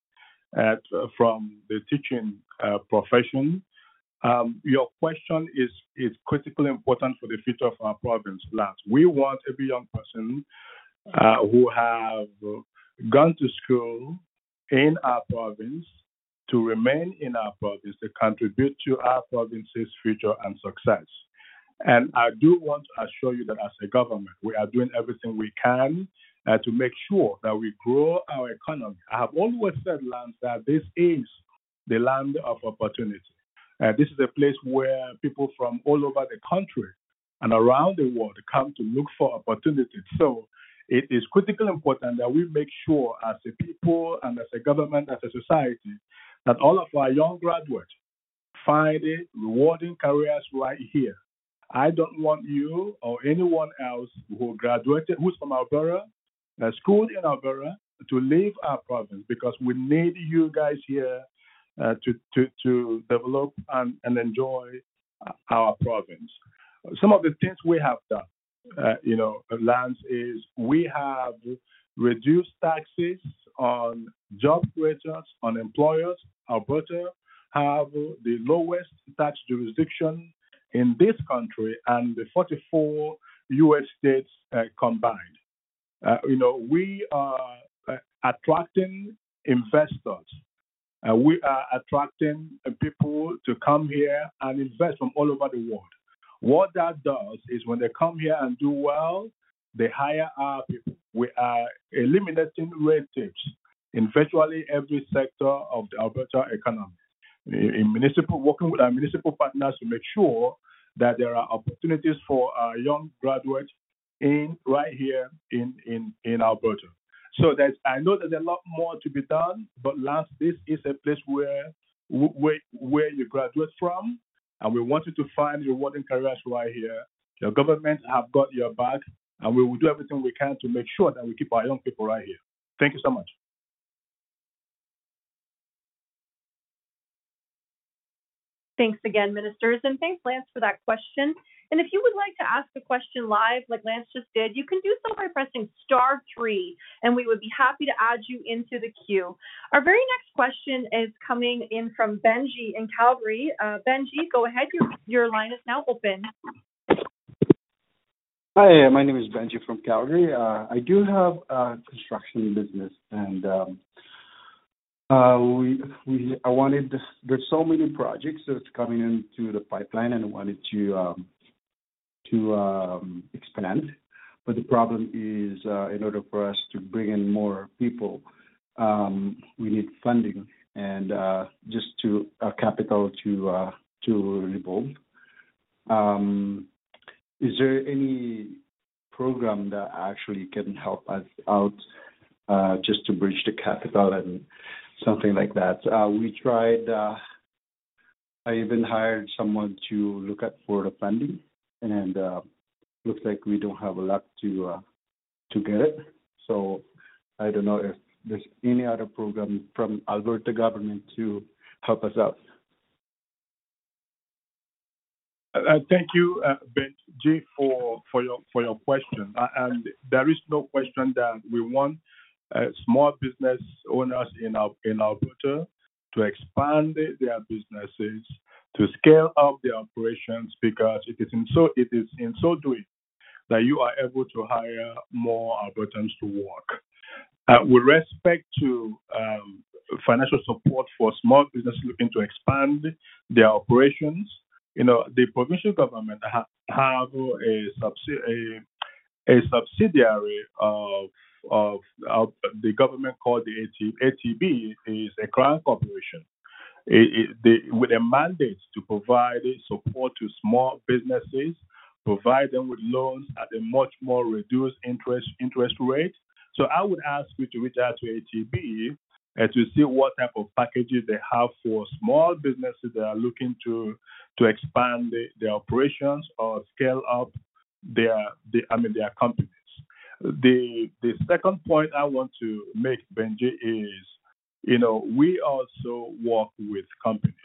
at, from the teaching uh, profession. Um, your question is is critically important for the future of our province, Lance. We want every young person uh, who have gone to school in our province to remain in our province to contribute to our province's future and success. And I do want to assure you that as a government, we are doing everything we can uh, to make sure that we grow our economy. I have always said, Lance, that this is the land of opportunity. Uh, this is a place where people from all over the country and around the world come to look for opportunities. So it is critically important that we make sure, as a people and as a government, as a society, that all of our young graduates find rewarding careers right here I don't want you or anyone else who graduated, who's from Alberta, uh, schooled in Alberta, to leave our province because we need you guys here uh, to, to, to develop and, and enjoy our province. Some of the things we have done, uh, you know, Lance, is we have reduced taxes on job creators, on employers. Alberta have the lowest tax jurisdiction in this country and the 44 U.S. states uh, combined. Uh, you know, we are uh, attracting investors. Uh, we are attracting uh, people to come here and invest from all over the world. What that does is when they come here and do well, they hire our people. We are eliminating red tapes in virtually every sector of the Alberta economy in municipal, working with our municipal partners to make sure that there are opportunities for our young graduates in right here in in in Alberta. So there's, I know there's a lot more to be done, but Lance, this is a place where where where you graduate from, and we want you to find rewarding careers right here. Your government have got your back, and we will do everything we can to make sure that we keep our young people right here. Thank you so much. Thanks again, ministers, and thanks, Lance, for that question. And if you would like to ask a question live, like Lance just did, you can do so by pressing star three, and we would be happy to add you into the queue. Our very next question is coming in from Benji in Calgary. Uh, Benji, go ahead. Your, your line is now open. Hi, my name is Benji from Calgary. Uh, I do have a construction business, and um, we we I wanted there's so many projects that's coming into the pipeline, and I wanted to um, to um, expand. But the problem is, uh, in order for us to bring in more people, um, we need funding and uh, just to uh, capital to uh, to revolve. Um, is there any program that actually can help us out uh, just to bridge the capital and something like that. Uh, we tried. Uh, I even hired someone to look at for the funding, and uh, looks like we don't have a lot to uh, to get it. So I don't know if there's any other program from Alberta government to help us out. Uh, thank you, uh, Ben G, for for your for your question. Uh, and there is no question that we want small business owners in, in Alberta to expand their businesses, to scale up their operations, because it is in so it is in so doing that you are able to hire more Albertans to work. Uh, with respect to um, financial support for small businesses looking to expand their operations, you know, the provincial government ha- have a, a, a subsidiary of of, of the government called the ATB. ATB is a crown corporation it, it, with a mandate to provide support to small businesses, provide them with loans at a much more reduced interest interest rate. So I would ask you to reach out to ATB uh, to see what type of packages they have for small businesses that are looking to to expand the, their operations or scale up their, the, I mean their companies. The the second point I want to make, Benji, is you know we also work with companies.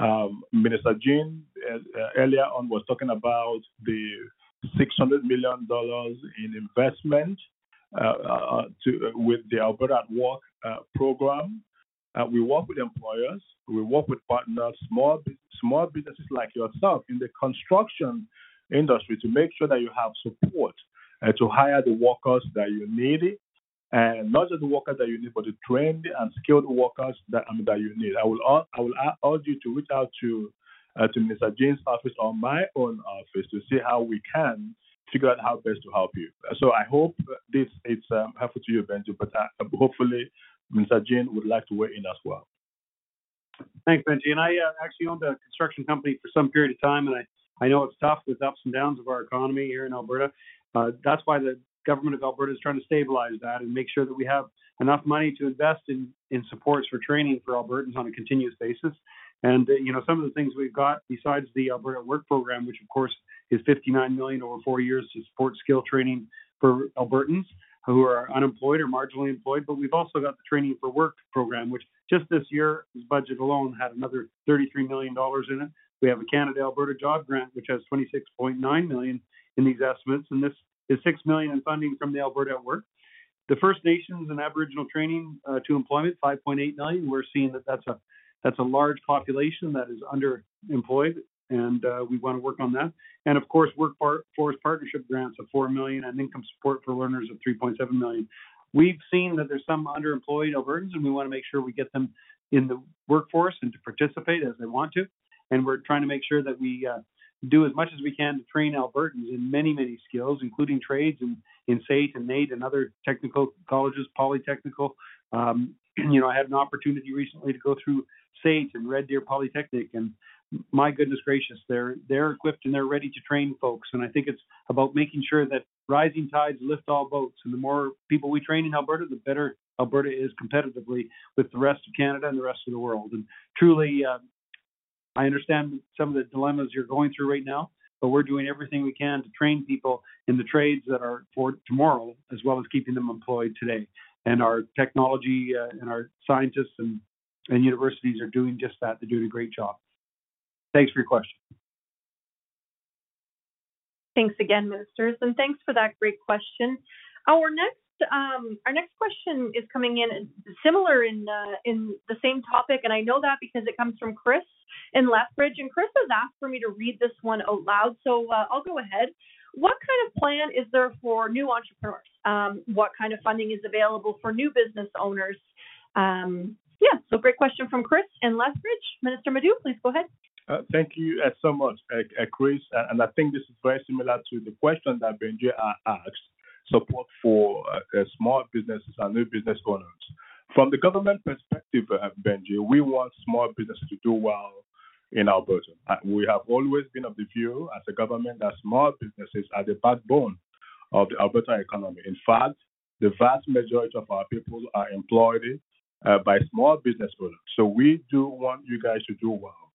Um, Minister Jean uh, earlier on was talking about the $600 million in investment uh, uh, to, with the Alberta at Work uh, program. Uh, we work with employers, we work with partners, small small businesses like yourself in the construction industry to make sure that you have support uh, to hire the workers that you need, and not just the workers that you need, but the trained and skilled workers that mean, that you need. I will I will urge you to reach out to uh, to Mr. Jean's office or my own office to see how we can figure out how best to help you. So I hope this is um, helpful to you, Benji, but uh, hopefully Mr. Jean would like to weigh in as well. Thanks, Benji. And I uh, actually owned a construction company for some period of time, and I, I know it's tough with ups and downs of our economy here in Alberta. Uh, that's why the government of Alberta is trying to stabilize that and make sure that we have enough money to invest in, in supports for training for Albertans on a continuous basis. And uh, you know, some of the things we've got besides the Alberta Work Program, which of course is 59 million over four years to support skill training for Albertans who are unemployed or marginally employed. But we've also got the Training for Work program, which just this year's budget alone had another 33 million dollars in it. We have a Canada Alberta Job Grant, which has 26.9 million in these estimates, and this is six million in funding from the Alberta at Work. The First Nations and Aboriginal training uh, to employment, 5.8 million. We're seeing that that's a that's a large population that is underemployed, and uh, we want to work on that. And of course, workforce partnership grants of four million and income support for learners of 3.7 million. We've seen that there's some underemployed Albertans, and we want to make sure we get them in the workforce and to participate as they want to. And we're trying to make sure that we uh, do as much as we can to train Albertans in many, many skills, including trades and in SAIT and NAIT and other technical colleges, polytechnical. Um, you know, I had an opportunity recently to go through SAIT and Red Deer Polytechnic, and my goodness gracious, they're they're equipped and they're ready to train folks. And I think it's about making sure that rising tides lift all boats, and the more people we train in Alberta, the better Alberta is competitively with the rest of Canada and the rest of the world. And truly, uh, I understand some of the dilemmas you're going through right now, but we're doing everything we can to train people in the trades that are for tomorrow, as well as keeping them employed today. And our technology uh, and our scientists and, and universities are doing just that. They're doing a great job. Thanks for your question. Thanks again, ministers, and thanks for that great question. Our next um, our next question is coming in similar in uh, in the same topic, and I know that because it comes from Chris in Lethbridge, and Chris has asked for me to read this one out loud, so uh, I'll go ahead. What kind of plan is there for new entrepreneurs? Um, what kind of funding is available for new business owners? Um, yeah, so great question from Chris in Lethbridge. Minister Madu, please go ahead. Uh, thank you uh, so much, uh, uh Chris. And I think this is very similar to the question that Benji asked support for uh, uh, small businesses and new business owners. From the government perspective, Benji, we want small businesses to do well in Alberta. we have always been of the view as a government that small businesses are the backbone of the Alberta economy. In fact, the vast majority of our people are employed uh, by small business owners. So we do want you guys to do well.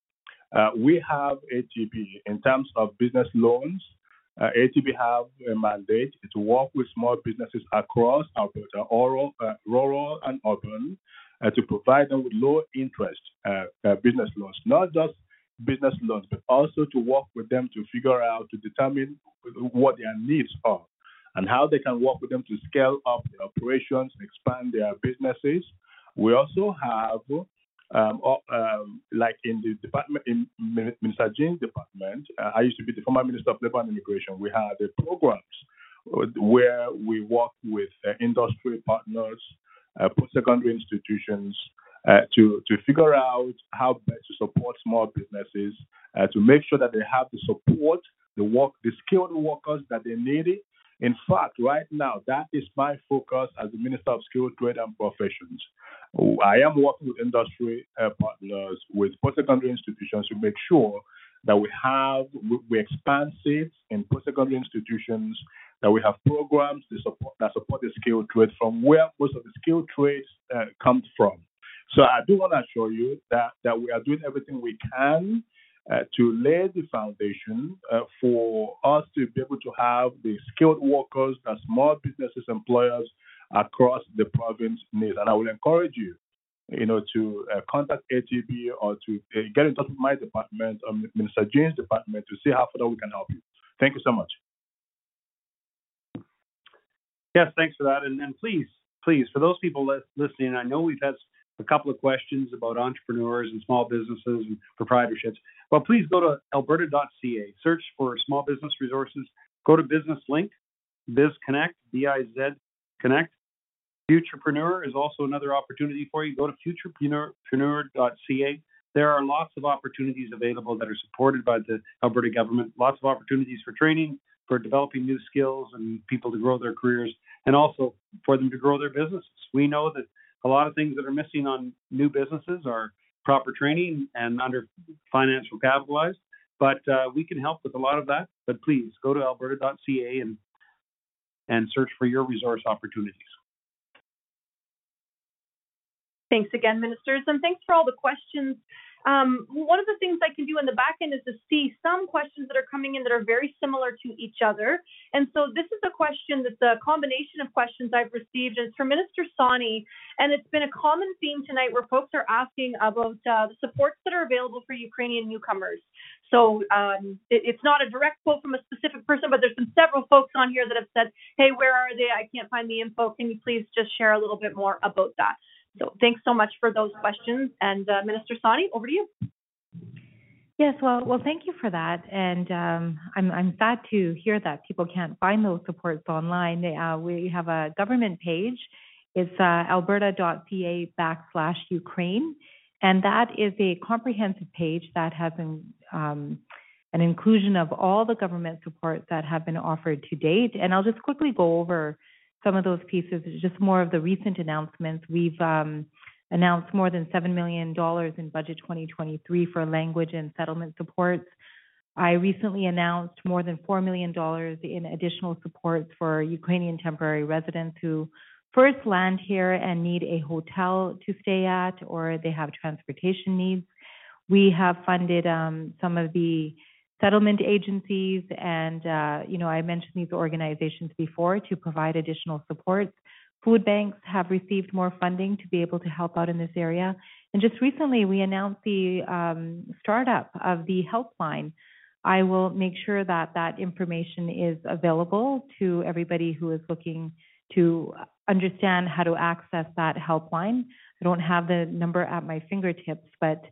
Uh, we have ATB in terms of business loans. Uh, ATB have a mandate to work with small businesses across Alberta, rural, uh, rural and urban, uh, to provide them with low interest uh, uh, business loans, not just business loans, but also to work with them to figure out, to determine what their needs are and how they can work with them to scale up their operations, expand their businesses. We also have um, um, like in the department, in Minister Jean's department, uh, I used to be the former Minister of Labor and Immigration. We had the programs where we work with uh, industry partners, uh, post-secondary institutions, uh, to to figure out how best to support small businesses, uh, to make sure that they have the support, the work, the skilled workers that they need. In fact, right now, that is my focus as the Minister of Skilled Trade and Professions. I am working with industry uh, partners, with post-secondary institutions to make sure that we have we expand seats in post-secondary institutions that we have programs that support, that support the skilled trade from where most of the skilled trades uh, comes from. So I do want to assure you that, that we are doing everything we can uh, to lay the foundation uh, for us to be able to have the skilled workers that small businesses, employers across the province need. And I will encourage you, you know, to uh, contact ATB or to uh, get in touch with my department, um, Minister Jean's department, to see how further we can help you. Thank you so much. Yes, thanks for that. And, and please, please, for those people listening, I know we've had a couple of questions about entrepreneurs and small businesses and proprietorships. Well, please go to alberta.ca, search for small business resources, go to Business Link, Biz Connect, B I Z Connect. Futurepreneur is also another opportunity for you. Go to futurepreneur.ca. There are lots of opportunities available that are supported by the Alberta government, lots of opportunities for training, for developing new skills and people to grow their careers, and also for them to grow their businesses. We know that a lot of things that are missing on new businesses are proper training and under financial capitalized. But uh, we can help with a lot of that. But please go to alberta.ca and and search for your resource opportunities. Thanks again, ministers, and thanks for all the questions um, one of the things I can do in the back end is to see some questions that are coming in that are very similar to each other. And so this is a question that's a combination of questions I've received. And it's for Minister Sawhney. And it's been a common theme tonight where folks are asking about uh, the supports that are available for Ukrainian newcomers. So um, it, it's not a direct quote from a specific person, but there's been several folks on here that have said, hey, where are they? I can't find the info. Can you please just share a little bit more about that? So thanks so much for those questions. And uh, Minister Sawhney, over to you. Yes, well, well, thank you for that, and um, I'm I'm sad to hear that people can't find those supports online. Uh, we have a government page. It's uh, alberta.ca backslash Ukraine, and that is a comprehensive page that has an, um, an inclusion of all the government supports that have been offered to date. And I'll just quickly go over some of those pieces, just more of the recent announcements. We've um, announced more than $7 million in budget 2023 for language and settlement supports. I recently announced more than $4 million in additional supports for Ukrainian temporary residents who first land here and need a hotel to stay at or they have transportation needs. We have funded um, some of the settlement agencies, and uh, you know I mentioned these organizations before to provide additional supports. Food banks have received more funding to be able to help out in this area. And just recently, we announced the um, startup of the helpline. I will make sure that that information is available to everybody who is looking to understand how to access that helpline. I don't have the number at my fingertips, but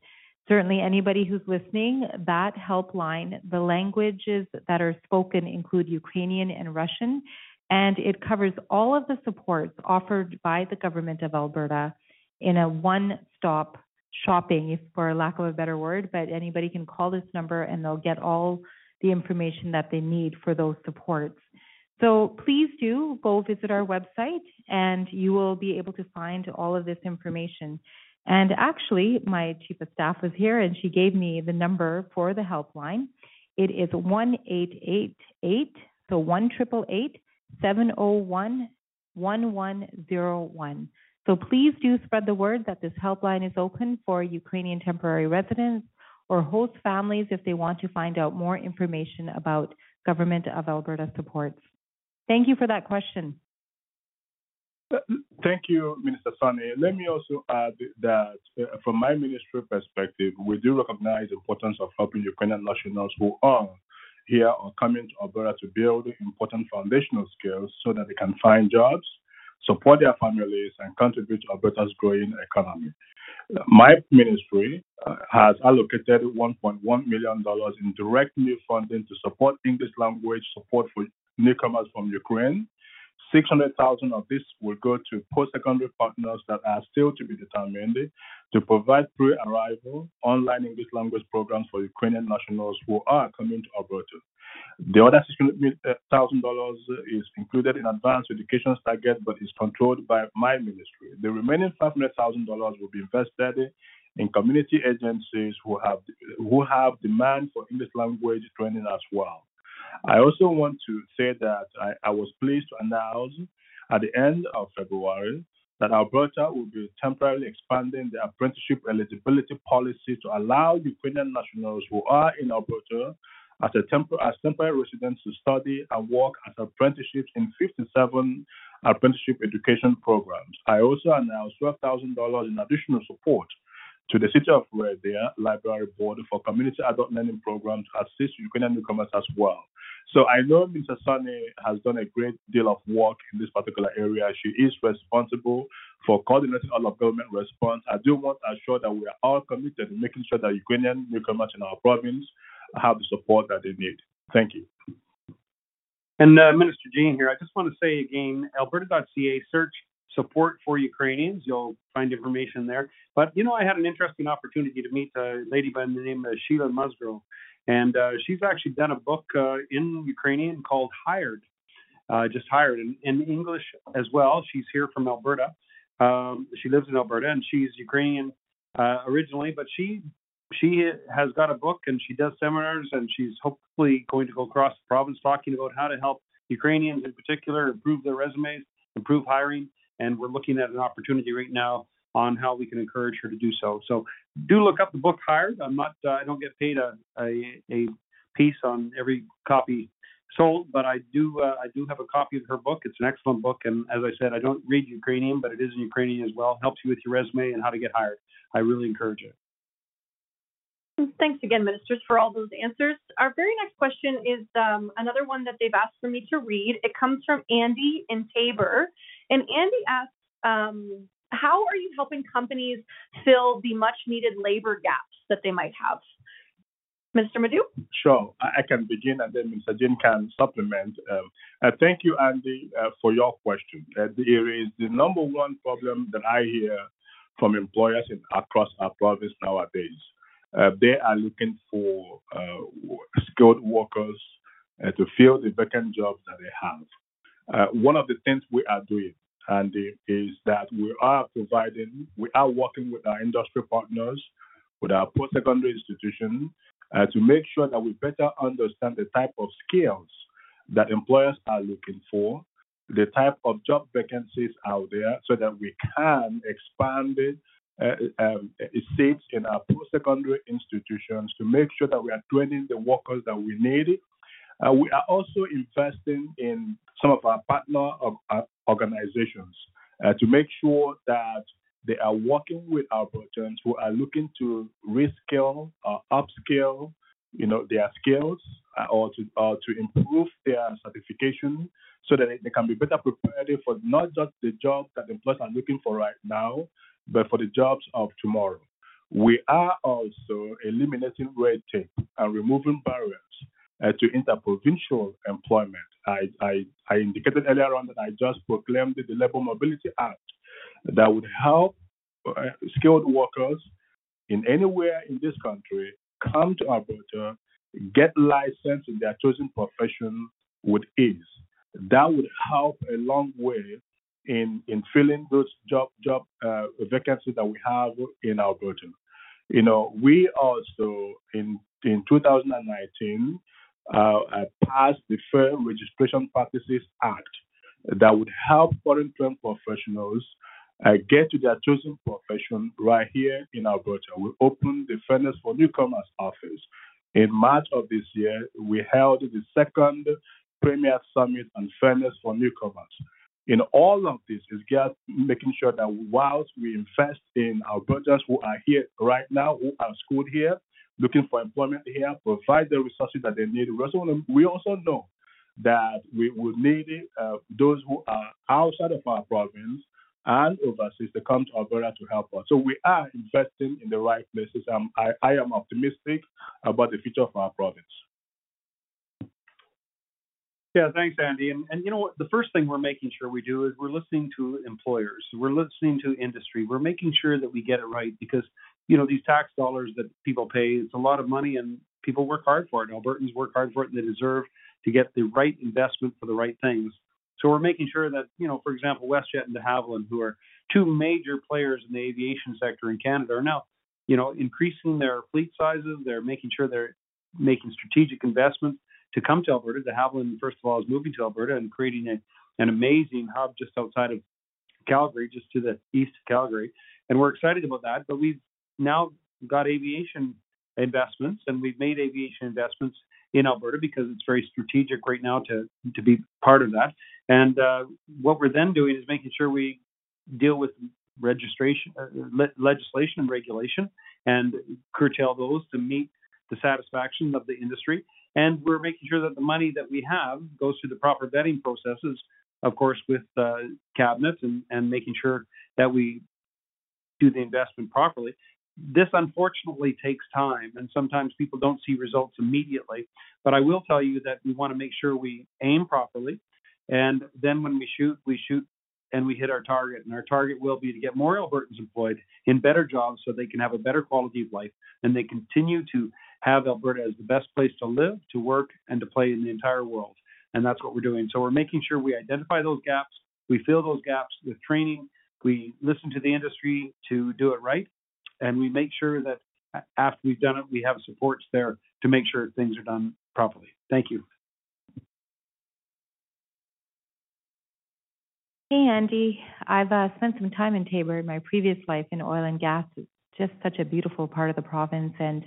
Certainly, anybody who's listening, that helpline, the languages that are spoken include Ukrainian and Russian, and it covers all of the supports offered by the government of Alberta in a one stop shopping, if for lack of a better word. But anybody can call this number and they'll get all the information that they need for those supports. So please do go visit our website and you will be able to find all of this information. And actually, my chief of staff was here and she gave me the number for the helpline. It is 1888, so 1 701 1101. So please do spread the word that this helpline is open for Ukrainian temporary residents or host families if they want to find out more information about Government of Alberta supports. Thank you for that question. Thank you, Minister Sawhney. Let me also add that uh, from my ministry perspective, we do recognize the importance of helping Ukrainian nationals who are here or coming to Alberta to build important foundational skills so that they can find jobs, support their families, and contribute to Alberta's growing economy. My ministry uh, has allocated $1.1 million in direct new funding to support English language support for newcomers from Ukraine 600,000 of this will go to post-secondary partners that are still to be determined to provide pre-arrival online English language programs for Ukrainian nationals who are coming to Alberta. The other $600,000 is included in advanced education target, but is controlled by my ministry. The remaining $500,000 will be invested in community agencies who have who have demand for English language training as well. I also want to say that I, I was pleased to announce at the end of February that Alberta will be temporarily expanding the apprenticeship eligibility policy to allow Ukrainian nationals who are in Alberta as, a as temporary residents to study and work as apprenticeships in 57 apprenticeship education programs. I also announced $12,000 in additional support to the City of Red Deer Library Board for community adult learning programs to assist Ukrainian newcomers as well. So I know Mr. Sawhney has done a great deal of work in this particular area. She is responsible for coordinating all of government response. I do want to assure that we are all committed in making sure that Ukrainian newcomers in our province have the support that they need. Thank you. And uh, Minister Jean here, I just want to say again, alberta.ca, search support for Ukrainians. You'll find information there. But, you know, I had an interesting opportunity to meet a lady by the name of Sheila Musgrove. And uh, she's actually done a book uh, in Ukrainian called Hired, uh, just Hired, in, in English as well. She's here from Alberta. Um, she lives in Alberta and she's Ukrainian uh, originally, but she she has got a book and she does seminars and she's hopefully going to go across the province talking about how to help Ukrainians in particular improve their resumes, improve hiring, and we're looking at an opportunity right now on how we can encourage her to do so. So do look up the book Hired. I'm not uh, I don't get paid a, a a piece on every copy sold, but I do uh, I do have a copy of her book. It's an excellent book, and as I said, I don't read Ukrainian, but it is in Ukrainian as well. Helps you with your resume and how to get hired. I really encourage it. Thanks again, ministers, for all those answers. Our very next question is um, another one that they've asked for me to read. It comes from Andy in Taber, and Andy asks, um, "How are you helping companies fill the much-needed labor gaps that they might have?" Mr. Madu? Sure, I can begin and then Mr. Jean can supplement. Um, uh, thank you, Andy, uh, for your question. Uh, the number one problem that I hear from employers in, across our province nowadays uh, they are looking for uh, skilled workers uh, to fill the vacant jobs that they have. Uh, one of the things we are doing, and is that we are providing, we are working with our industry partners, with our post-secondary institutions, uh, to make sure that we better understand the type of skills that employers are looking for, the type of job vacancies out there, so that we can expand it uh, um, seats in our post-secondary institutions to make sure that we are training the workers that we need. Uh, we are also investing in some of our partner uh, organizations uh, to make sure that they are working with Albertans who are looking to reskill or upskill, you know, their skills uh, or to or to improve their certification so that they can be better prepared for not just the job that employers are looking for right now, but for the jobs of tomorrow. We are also eliminating red tape and removing barriers uh, to interprovincial employment. I, I, I, indicated earlier on that I just proclaimed the Labor Mobility Act that would help uh, skilled workers in anywhere in this country come to Alberta, get licensed in their chosen profession with ease. That would help a long way in in filling those job job uh, vacancies that we have in Alberta. You know, we also in in 2019 uh, passed the Fair Registration Practices Act that would help foreign trained professionals uh, get to their chosen profession right here in Alberta. We opened the Fairness for Newcomers office. In March of this year, we held the second Premier Summit on Fairness for Newcomers in all of this is just making sure that whilst we invest in our brothers who are here right now, who are schooled here, looking for employment here, provide the resources that they need. We also, to, we also know that we will need uh, those who are outside of our province and overseas to come to Alberta to help us. So we are investing in the right places. Um, I, I am optimistic about the future of our province. Yeah, thanks, Andy. And and you know what? The first thing we're making sure we do is we're listening to employers. We're listening to industry. We're making sure that we get it right because you know these tax dollars that people pay, it's a lot of money, and people work hard for it. Albertans work hard for it, and they deserve to get the right investment for the right things. So we're making sure that you know, for example, WestJet and De Havilland, who are two major players in the aviation sector in Canada, are now you know increasing their fleet sizes. They're making sure they're making strategic investments to come to Alberta. De Havilland, first of all, is moving to Alberta and creating a, an amazing hub just outside of Calgary, just to the east of Calgary. And we're excited about that. But we've now got aviation investments, and we've made aviation investments in Alberta because it's very strategic right now to to be part of that. And uh, what we're then doing is making sure we deal with registration, uh, le- legislation, and regulation, and curtail those to meet the satisfaction of the industry. And we're making sure that the money that we have goes through the proper vetting processes, of course, with uh, cabinet and, and making sure that we do the investment properly. This unfortunately takes time, and sometimes people don't see results immediately. But I will tell you that we want to make sure we aim properly, and then when we shoot, we shoot and we hit our target. And our target will be to get more Albertans employed in better jobs so they can have a better quality of life and they continue to have Alberta as the best place to live, to work, and to play in the entire world. And that's what we're doing. So we're making sure we identify those gaps, we fill those gaps with training, we listen to the industry to do it right, and we make sure that after we've done it, we have supports there to make sure things are done properly. Thank you. Hey, Andy. I've uh, spent some time in Taber in my previous life in oil and gas. It's just such a beautiful part of the province. And,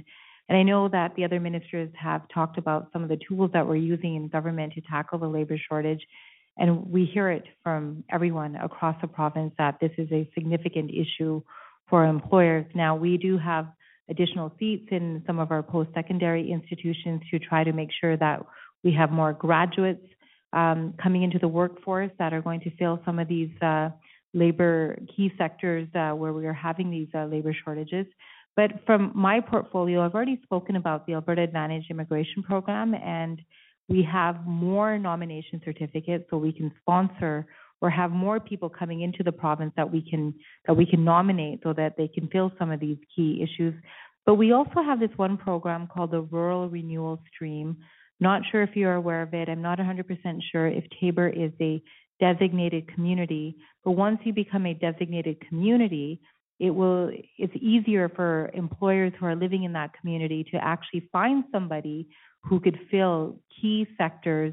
and I know that the other ministers have talked about some of the tools that we're using in government to tackle the labor shortage. And we hear it from everyone across the province that this is a significant issue for employers. Now, we do have additional seats in some of our post secondary institutions to try to make sure that we have more graduates um, coming into the workforce that are going to fill some of these uh, labor key sectors uh, where we are having these uh, labor shortages. But from my portfolio, I've already spoken about the Alberta Advantage Immigration Program, and we have more nomination certificates so we can sponsor or have more people coming into the province that we can that we can nominate so that they can fill some of these key issues. But we also have this one program called the Rural Renewal Stream, not sure if you're aware of it. I'm not 100% sure if Taber is a designated community, but once you become a designated community, it will it's easier for employers who are living in that community to actually find somebody who could fill key sectors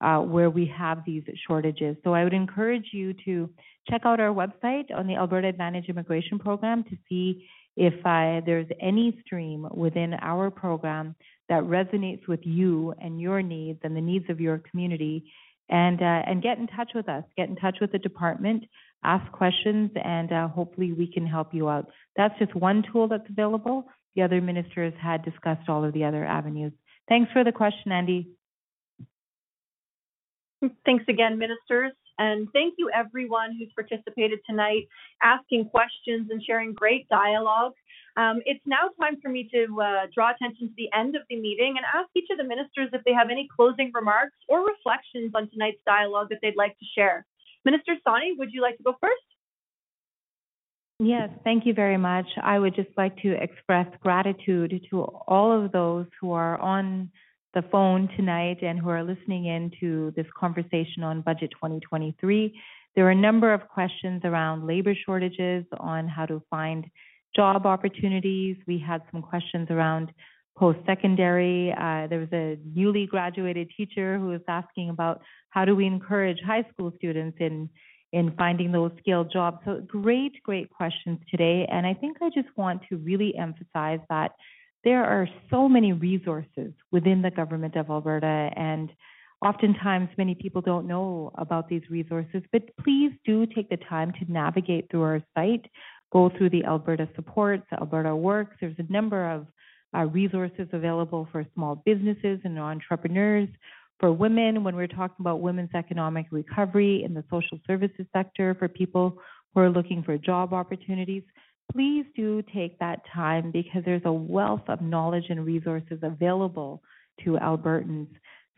uh, where we have these shortages. So I would encourage you to check out our website on the Alberta Advantage Immigration Program to see if uh, there's any stream within our program that resonates with you and your needs and the needs of your community. And uh, and get in touch with us. Get in touch with the department. Ask questions and uh, hopefully we can help you out. That's just one tool that's available. The other ministers had discussed all of the other avenues. Thanks for the question andy thanks again ministers and thank you everyone who's participated tonight asking questions and sharing great dialogue um, it's now time for me to uh, draw attention to the end of the meeting and ask each of the ministers if they have any closing remarks or reflections on tonight's dialogue that they'd like to share. Minister Sawhney, would you like to go first? Yes, thank you very much. I would just like to express gratitude to all of those who are on the phone tonight and who are listening in to this conversation on Budget 2023. There are a number of questions around labor shortages, on how to find job opportunities. We had some questions around post-secondary. Uh, there was a newly graduated teacher who was asking about how do we encourage high school students in in finding those skilled jobs. So great, great questions today. And I think I just want to really emphasize that there are so many resources within the government of Alberta and oftentimes many people don't know about these resources, but please do take the time to navigate through our site go through the Alberta Supports, Alberta Works. There's a number of uh, resources available for small businesses and entrepreneurs. For women, when we're talking about women's economic recovery in the social services sector, for people who are looking for job opportunities, please do take that time because there's a wealth of knowledge and resources available to Albertans.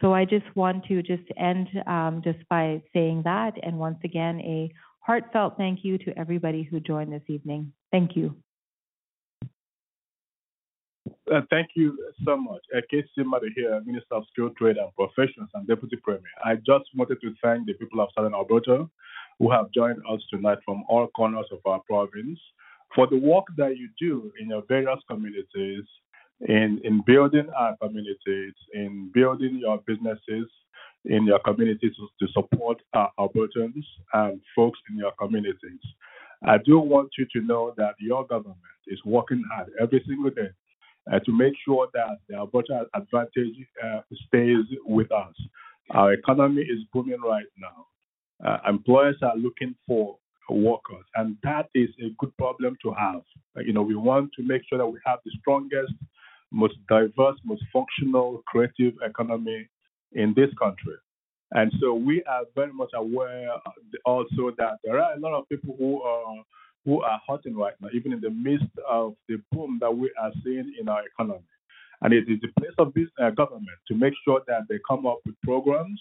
So I just want to just end um, just by saying that, and once again, a heartfelt thank you to everybody who joined this evening. Thank you. Uh, thank you so much. Uh, Kaycee here, Minister of Skilled Trade and Professions and Deputy Premier. I just wanted to thank the people of Southern Alberta who have joined us tonight from all corners of our province for the work that you do in your various communities in in building our communities, in building your businesses in your communities to, to support our Albertans and folks in your communities. I do want you to know that your government is working hard every single day uh, to make sure that the Alberta advantage uh, stays with us. Our economy is booming right now. Uh, employers are looking for workers, and that is a good problem to have. You know, we want to make sure that we have the strongest, most diverse, most functional, creative economy in this country. And so we are very much aware also that there are a lot of people who are who are hurting right now, even in the midst of the boom that we are seeing in our economy. And it is the place of business, uh, government to make sure that they come up with programs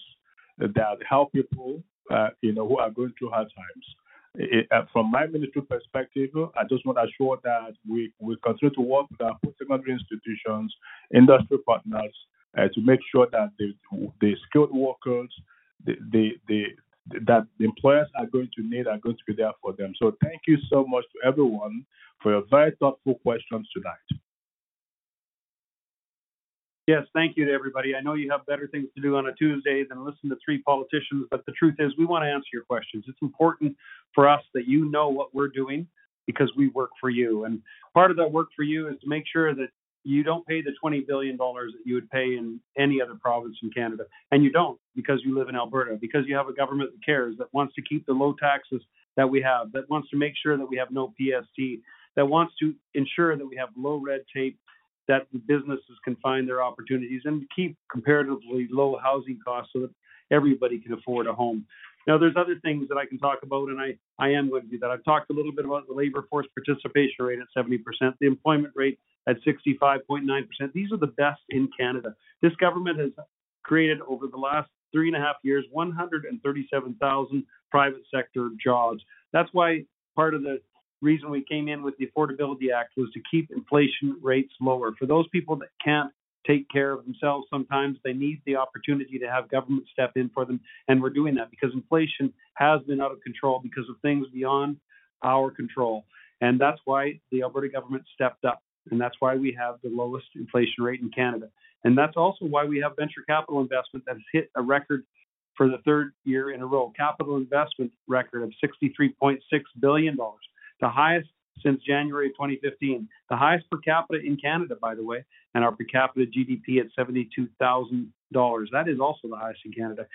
that help people, uh, you know, who are going through hard times. It, uh, from my ministry perspective, I just want to assure that we, we continue to work with our post-secondary institutions, industry partners, uh, to make sure that the, the skilled workers, the, the, the, that the employers are going to need are going to be there for them. So thank you so much to everyone for your very thoughtful questions tonight. Yes, thank you to everybody. I know you have better things to do on a Tuesday than listen to three politicians, but the truth is we want to answer your questions. It's important for us that you know what we're doing because we work for you. And part of that work for you is to make sure that you don't pay the $20 billion that you would pay in any other province in Canada. And you don't because you live in Alberta, because you have a government that cares, that wants to keep the low taxes that we have, that wants to make sure that we have no PST, that wants to ensure that we have low red tape, that businesses can find their opportunities and keep comparatively low housing costs so that everybody can afford a home. Now, there's other things that I can talk about, and I, I am going to do that. I've talked a little bit about the labor force participation rate at 70%, the employment rate at 65.9%. These are the best in Canada. This government has created over the last three and a half years 137,000 private sector jobs. That's why part of the reason we came in with the Affordability Act was to keep inflation rates lower. For those people that can't take care of themselves sometimes, they need the opportunity to have government step in for them. And we're doing that because inflation has been out of control because of things beyond our control. And that's why the Alberta government stepped up and that's why we have the lowest inflation rate in Canada. And that's also why we have venture capital investment that has hit a record for the third year in a row. Capital investment record of $63.6 billion, the highest since January 2015, the highest per capita in Canada, by the way, and our per capita GDP at $72,000. That is also the highest in Canada.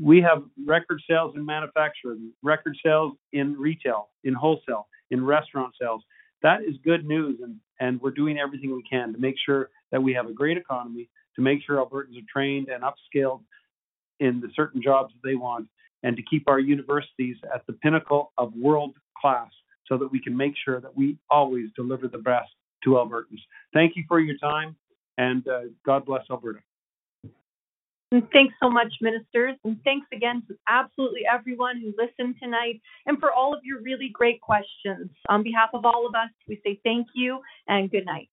We have record sales in manufacturing, record sales in retail, in wholesale, in restaurant sales that is good news, and, and we're doing everything we can to make sure that we have a great economy, to make sure Albertans are trained and upskilled in the certain jobs that they want, and to keep our universities at the pinnacle of world class so that we can make sure that we always deliver the best to Albertans. Thank you for your time, and uh, God bless Alberta. And thanks so much, ministers. And thanks again to absolutely everyone who listened tonight and for all of your really great questions. On behalf of all of us, we say thank you and good night.